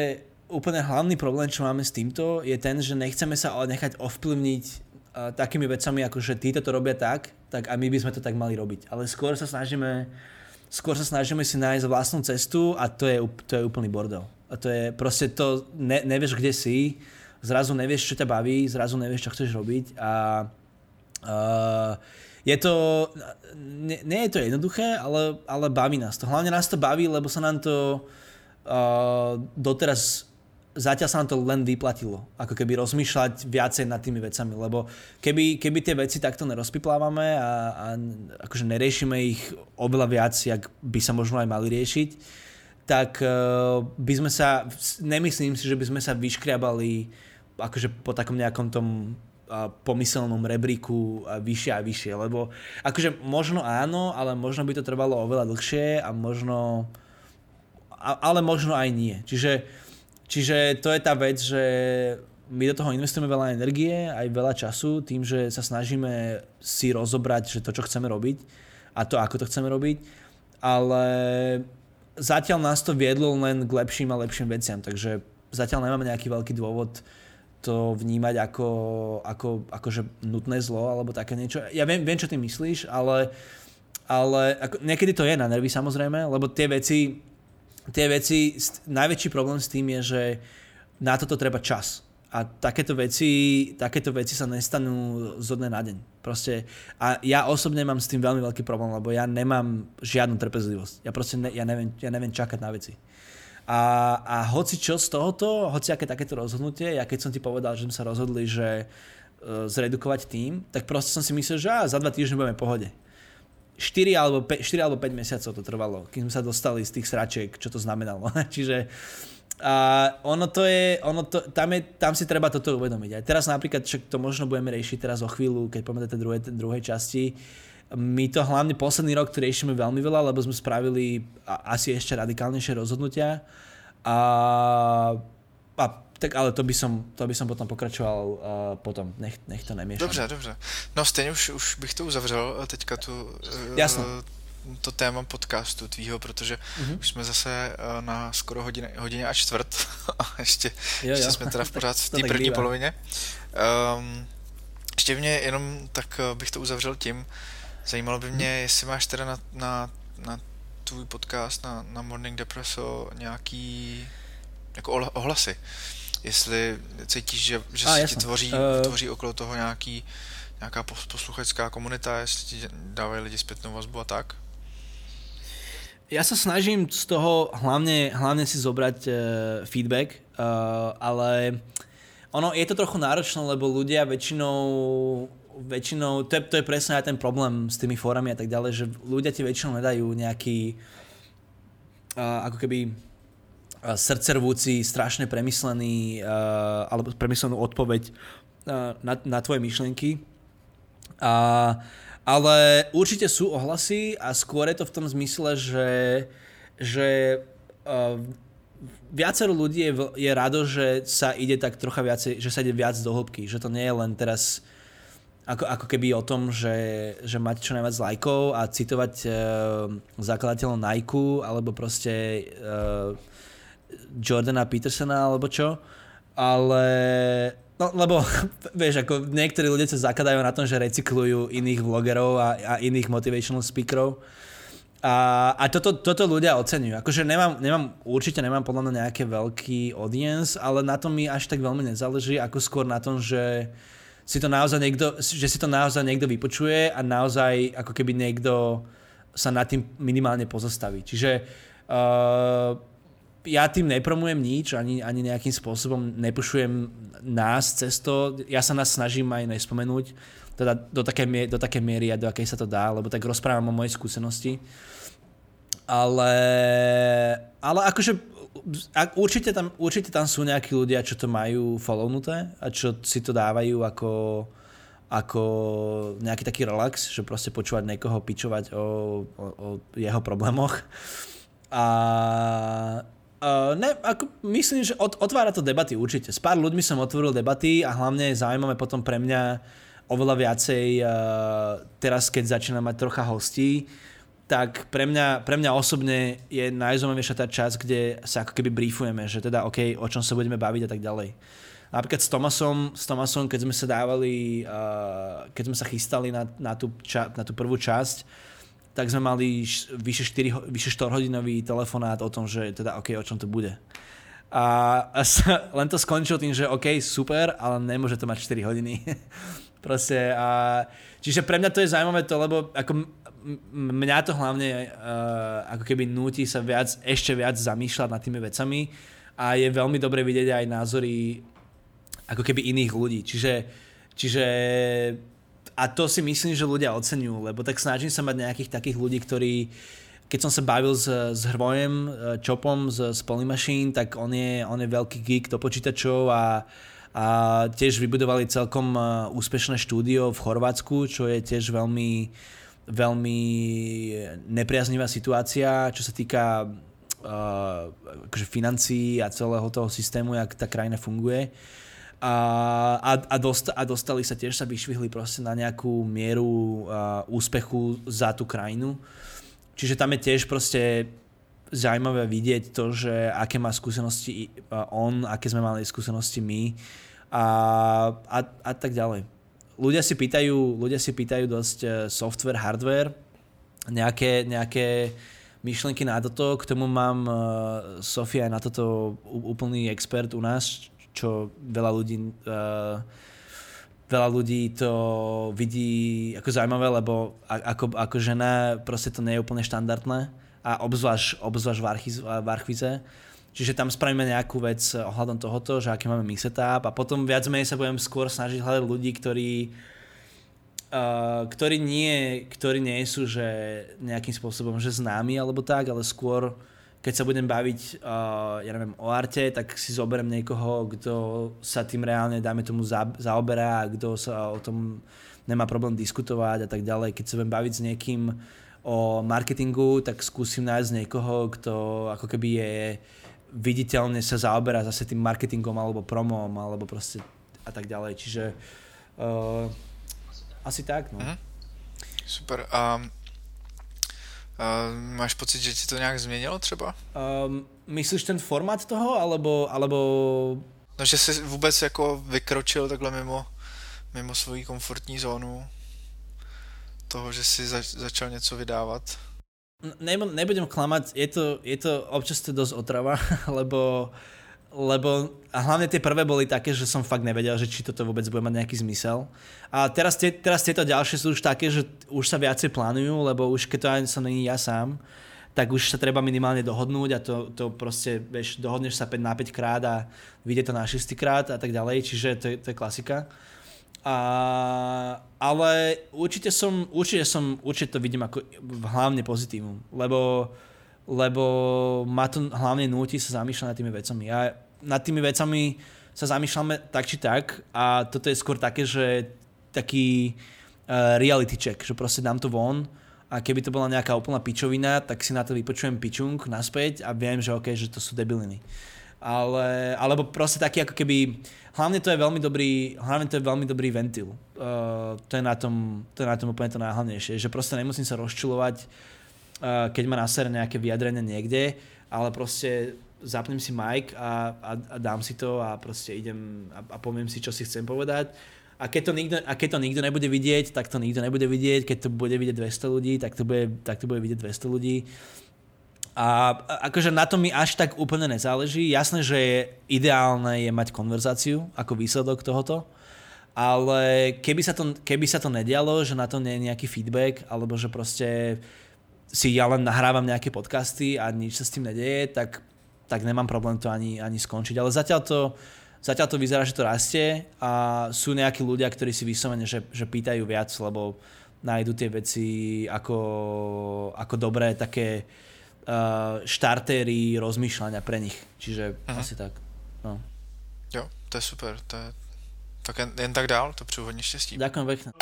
úplne hlavný problém, čo máme s týmto, je ten, že nechceme sa ale nechať ovplyvniť uh, takými vecami, ako že títo to robia tak, tak a my by sme to tak mali robiť. Ale skôr sa snažíme skôr sa snažíme si nájsť vlastnú cestu a to je, to je úplný bordel. A to je proste to, ne, nevieš kde si, zrazu nevieš, čo ťa baví, zrazu nevieš, čo chceš robiť a uh, je to, nie, nie je to jednoduché, ale, ale baví nás to. Hlavne nás to baví, lebo sa nám to uh, doteraz zatiaľ sa nám to len vyplatilo. Ako keby rozmýšľať viacej nad tými vecami, lebo keby, keby tie veci takto nerozpiplávame a, a akože neriešime ich oveľa viac, jak by sa možno aj mali riešiť, tak uh, by sme sa, nemyslím si, že by sme sa vyškriabali akože po takom nejakom tom pomyselnom rebríku vyššie a vyššie, lebo akože možno áno, ale možno by to trvalo oveľa dlhšie a možno ale možno aj nie. Čiže Čiže to je tá vec, že my do toho investujeme veľa energie, aj veľa času, tým, že sa snažíme si rozobrať, že to, čo chceme robiť a to, ako to chceme robiť, ale zatiaľ nás to viedlo len k lepším a lepším veciam, takže zatiaľ nemáme nejaký veľký dôvod to vnímať ako, ako akože nutné zlo alebo také niečo. Ja viem, viem čo ty myslíš, ale, ale ako, niekedy to je na nervy samozrejme, lebo tie veci tie veci, najväčší problém s tým je, že na toto treba čas. A takéto veci, takéto veci sa nestanú zo dne na deň. Proste, a ja osobne mám s tým veľmi veľký problém, lebo ja nemám žiadnu trpezlivosť. Ja proste ne, ja neviem, ja neviem čakať na veci. A, a hoci čo z tohoto, hoci aké takéto rozhodnutie, ja keď som ti povedal, že sme sa rozhodli, že uh, zredukovať tým, tak proste som si myslel, že á, za dva týždne budeme v pohode. 4 alebo, 5, 4 alebo 5 mesiacov to trvalo, kým sme sa dostali z tých sračiek, čo to znamenalo. Čiže A ono to je, ono to, tam, je, tam si treba toto uvedomiť. Aj teraz napríklad, však to možno budeme riešiť teraz o chvíľu, keď do tej druhej, druhej časti, my to hlavne posledný rok riešime veľmi veľa, lebo sme spravili asi ešte radikálnejšie rozhodnutia. A, a tak ale to by som, to by som potom pokračoval uh, potom, nech, nech to nemiešam. Dobře, dobře. No stejně už, už bych to uzavřel teďka tu, uh, Jasno. to téma podcastu tvýho, protože uh-huh. už jsme zase uh, na skoro hodině, hodině a čtvrt a ještě, jo, ještě jo. jsme teda v pořád v té první bývá. polovině. Um, ještě mě jenom tak bych to uzavřel tím, zajímalo by mě, uh-huh. jestli máš teda na, na, na tvůj podcast, na, na Morning Depresso nějaký jako ohlasy jestli cítíš, že, že a, se ti tvoří, uh... tvoří okolo toho nějaký, nějaká posluchačská komunita, jestli ti dávají lidi zpětnou vazbu a tak? Ja sa snažím z toho hlavne, hlavne si zobrať uh, feedback, uh, ale ono je to trochu náročné, lebo ľudia väčšinou väčšinou, to je, to je presne aj ten problém s tými fórami a tak ďalej, že ľudia ti väčšinou nedajú nejaký uh, ako keby srdcervúci, strašne premyslený uh, alebo premyslenú odpoveď uh, na, na tvoje myšlienky. A, ale určite sú ohlasy a skôr je to v tom zmysle, že, že uh, viacero ľudí je, je rado, že sa ide tak trocha viacej, že sa ide viac do hĺbky, že to nie je len teraz ako, ako keby o tom, že, že mať čo najviac lajkov a citovať uh, zakladateľov Nike alebo proste uh, Jordana Petersona alebo čo, ale No, lebo, vieš, ako niektorí ľudia sa zakladajú na tom, že recyklujú iných vlogerov a, a iných motivational speakerov. A, a toto, toto ľudia oceňujú. Akože nemám, nemám, určite nemám podľa mňa nejaké veľký audience, ale na tom mi až tak veľmi nezáleží, ako skôr na tom, že si to naozaj niekto, že si to naozaj niekto vypočuje a naozaj ako keby niekto sa nad tým minimálne pozastaví. Čiže uh, ja tým nepromujem nič, ani, ani nejakým spôsobom nepušujem nás cez to. Ja sa nás snažím aj nespomenúť, teda do také, do také miery a do akej sa to dá, lebo tak rozprávam o mojej skúsenosti. Ale, ale akože určite tam, určite tam sú nejakí ľudia, čo to majú follownuté a čo si to dávajú ako, ako nejaký taký relax, že proste počúvať niekoho pičovať o, o, o jeho problémoch. A Uh, ne, ako myslím, že od, otvára to debaty určite. S pár ľuďmi som otvoril debaty a hlavne je zaujímavé potom pre mňa oveľa viacej uh, teraz, keď začínam mať trocha hostí, tak pre mňa, pre mňa osobne je najzaujímavejšia tá časť, kde sa ako keby briefujeme, že teda OK, o čom sa budeme baviť a tak ďalej. Napríklad s Tomasom, s Tomasom keď sme sa dávali, uh, keď sme sa chystali na, na, tú, ča, na tú prvú časť, tak sme mali vyše, 4, vyše 4 hodinový telefonát o tom, že teda OK, o čom to bude. A, a len to skončilo tým, že OK, super, ale nemôže to mať 4 hodiny. Proste a, čiže pre mňa to je zaujímavé to, lebo ako mňa to hlavne uh, ako keby núti sa viac, ešte viac zamýšľať nad tými vecami a je veľmi dobre vidieť aj názory ako keby iných ľudí. Čiže, čiže a to si myslím, že ľudia oceňujú, lebo tak snažím sa mať nejakých takých ľudí, ktorí keď som sa bavil s, s Hrvojem, Čopom z, z Polymachine, tak on je, on je veľký geek do počítačov a, a tiež vybudovali celkom úspešné štúdio v Chorvátsku, čo je tiež veľmi, veľmi nepriaznivá situácia, čo sa týka uh, akože financií a celého toho systému, jak tá krajina funguje a, a, a, dosta, a dostali sa tiež, sa vyšvihli proste na nejakú mieru a, úspechu za tú krajinu. Čiže tam je tiež proste zaujímavé vidieť to, že aké má skúsenosti on, aké sme mali skúsenosti my a, a, a tak ďalej. Ľudia si pýtajú, ľudia si pýtajú dosť e, software, hardware, nejaké, nejaké myšlenky na toto, k tomu mám uh, Sofia aj na toto úplný expert u nás, čo veľa ľudí uh, veľa ľudí to vidí ako zaujímavé, lebo ako, ako žena proste to nie je úplne štandardné a obzvlášť, obzvlášť v, archiz, v Archvize. Čiže tam spravíme nejakú vec ohľadom tohoto, že aký máme my setup a potom viac menej sa budem skôr snažiť hľadať ľudí, ktorí uh, ktorí nie, ktorí nie sú že nejakým spôsobom že známi alebo tak, ale skôr keď sa budem baviť, uh, ja neviem, o arte, tak si zoberiem niekoho, kto sa tým reálne, dáme tomu, za, zaoberá kto sa o tom nemá problém diskutovať a tak ďalej. Keď sa budem baviť s niekým o marketingu, tak skúsim nájsť niekoho, kto ako keby je viditeľne sa zaoberá zase tým marketingom alebo promom alebo proste a tak ďalej. Čiže uh, asi tak, no. Uh-huh. Super. Um, Uh, máš pocit, že ti to nějak změnilo třeba? Um, myslíš ten formát toho, alebo, alebo... No, že jsi vůbec jako vykročil takhle mimo, mimo svoji komfortní zónu toho, že si zač- začal něco vydávat? Ne, nebudem klamať, je to, je to občas to dosť otrava, lebo lebo a hlavne tie prvé boli také, že som fakt nevedel, že či toto vôbec bude mať nejaký zmysel. A teraz, tie, teraz tieto ďalšie sú už také, že už sa viacej plánujú, lebo už keď to aj som není ja sám, tak už sa treba minimálne dohodnúť a to, to proste, vieš, dohodneš sa 5 na 5 krát a vyjde to na 6 krát a tak ďalej, čiže to je, to je klasika. A, ale určite som, určite som, určite to vidím ako hlavne pozitívum, lebo lebo ma to hlavne núti sa zamýšľať nad tými vecami. Ja nad tými vecami sa zamýšľame tak či tak a toto je skôr také, že taký uh, reality check, že proste dám to von a keby to bola nejaká úplná pičovina, tak si na to vypočujem pičung naspäť a viem, že OK, že to sú debiliny. Ale, alebo proste taký ako keby, hlavne to je veľmi dobrý, hlavne to je veľmi dobrý ventil. Uh, to, je na tom, to je na tom úplne to najhlavnejšie, že proste nemusím sa rozčulovať keď ma nasere nejaké vyjadrenie niekde, ale proste zapnem si mic a, a, a dám si to a proste idem a, a poviem si, čo si chcem povedať. A keď, to nikto, a keď to nikto nebude vidieť, tak to nikto nebude vidieť. Keď to bude vidieť 200 ľudí, tak to bude, tak to bude vidieť 200 ľudí. A akože na to mi až tak úplne nezáleží. Jasné, že je ideálne je mať konverzáciu ako výsledok tohoto, ale keby sa to, keby sa to nedialo, že na to nie je nejaký feedback, alebo že proste si ja len nahrávam nejaké podcasty a nič sa s tým nedeje, tak, tak nemám problém to ani, ani skončiť. Ale zatiaľ to, zatiaľ to vyzerá, že to rastie a sú nejakí ľudia, ktorí si vyslovene, že, že pýtajú viac, lebo nájdu tie veci ako, ako dobré také uh, štartéry rozmýšľania pre nich. Čiže uh-huh. asi tak. No. Jo, to je super. To je... Tak jen, jen tak dál, to přeju hodně štěstí. Ďakujem pekne.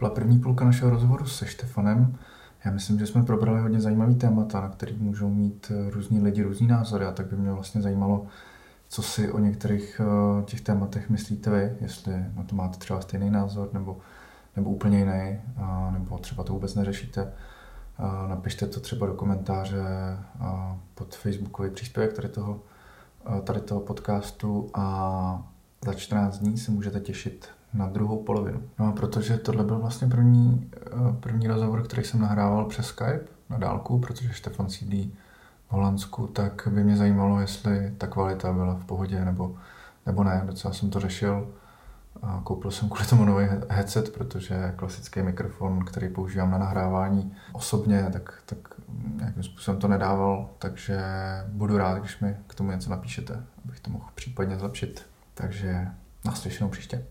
Byla první půlka našeho rozhovoru se Štefanem. Já myslím, že jsme probrali hodně zajímavý témata, na který můžou mít eh, různí lidi různý názory a tak by mě vlastně zajímalo, co si o některých eh, těch tématech myslíte vy, jestli na to máte třeba stejný názor nebo, nebo úplně jiný, nebo třeba to vůbec neřešíte. Napište to třeba do komentáře pod facebookový příspěvek tady toho, tady toho podcastu a za 14 dní se můžete těšit na druhou polovinu. No, protože tohle byl vlastně první, eh, první rozhovor, který jsem nahrával přes Skype na dálku, protože Štefan sídlí v Holandsku, tak by mě zajímalo, jestli ta kvalita byla v pohodě nebo, nebo ne. Docela jsem to řešil. A koupil jsem kvůli tomu nový headset, protože klasický mikrofon, který používám na nahrávání osobně, tak, tak nějakým způsobem to nedával, takže budu rád, když mi k tomu něco napíšete, abych to mohl případně zlepšit. Takže naslyšenou příště.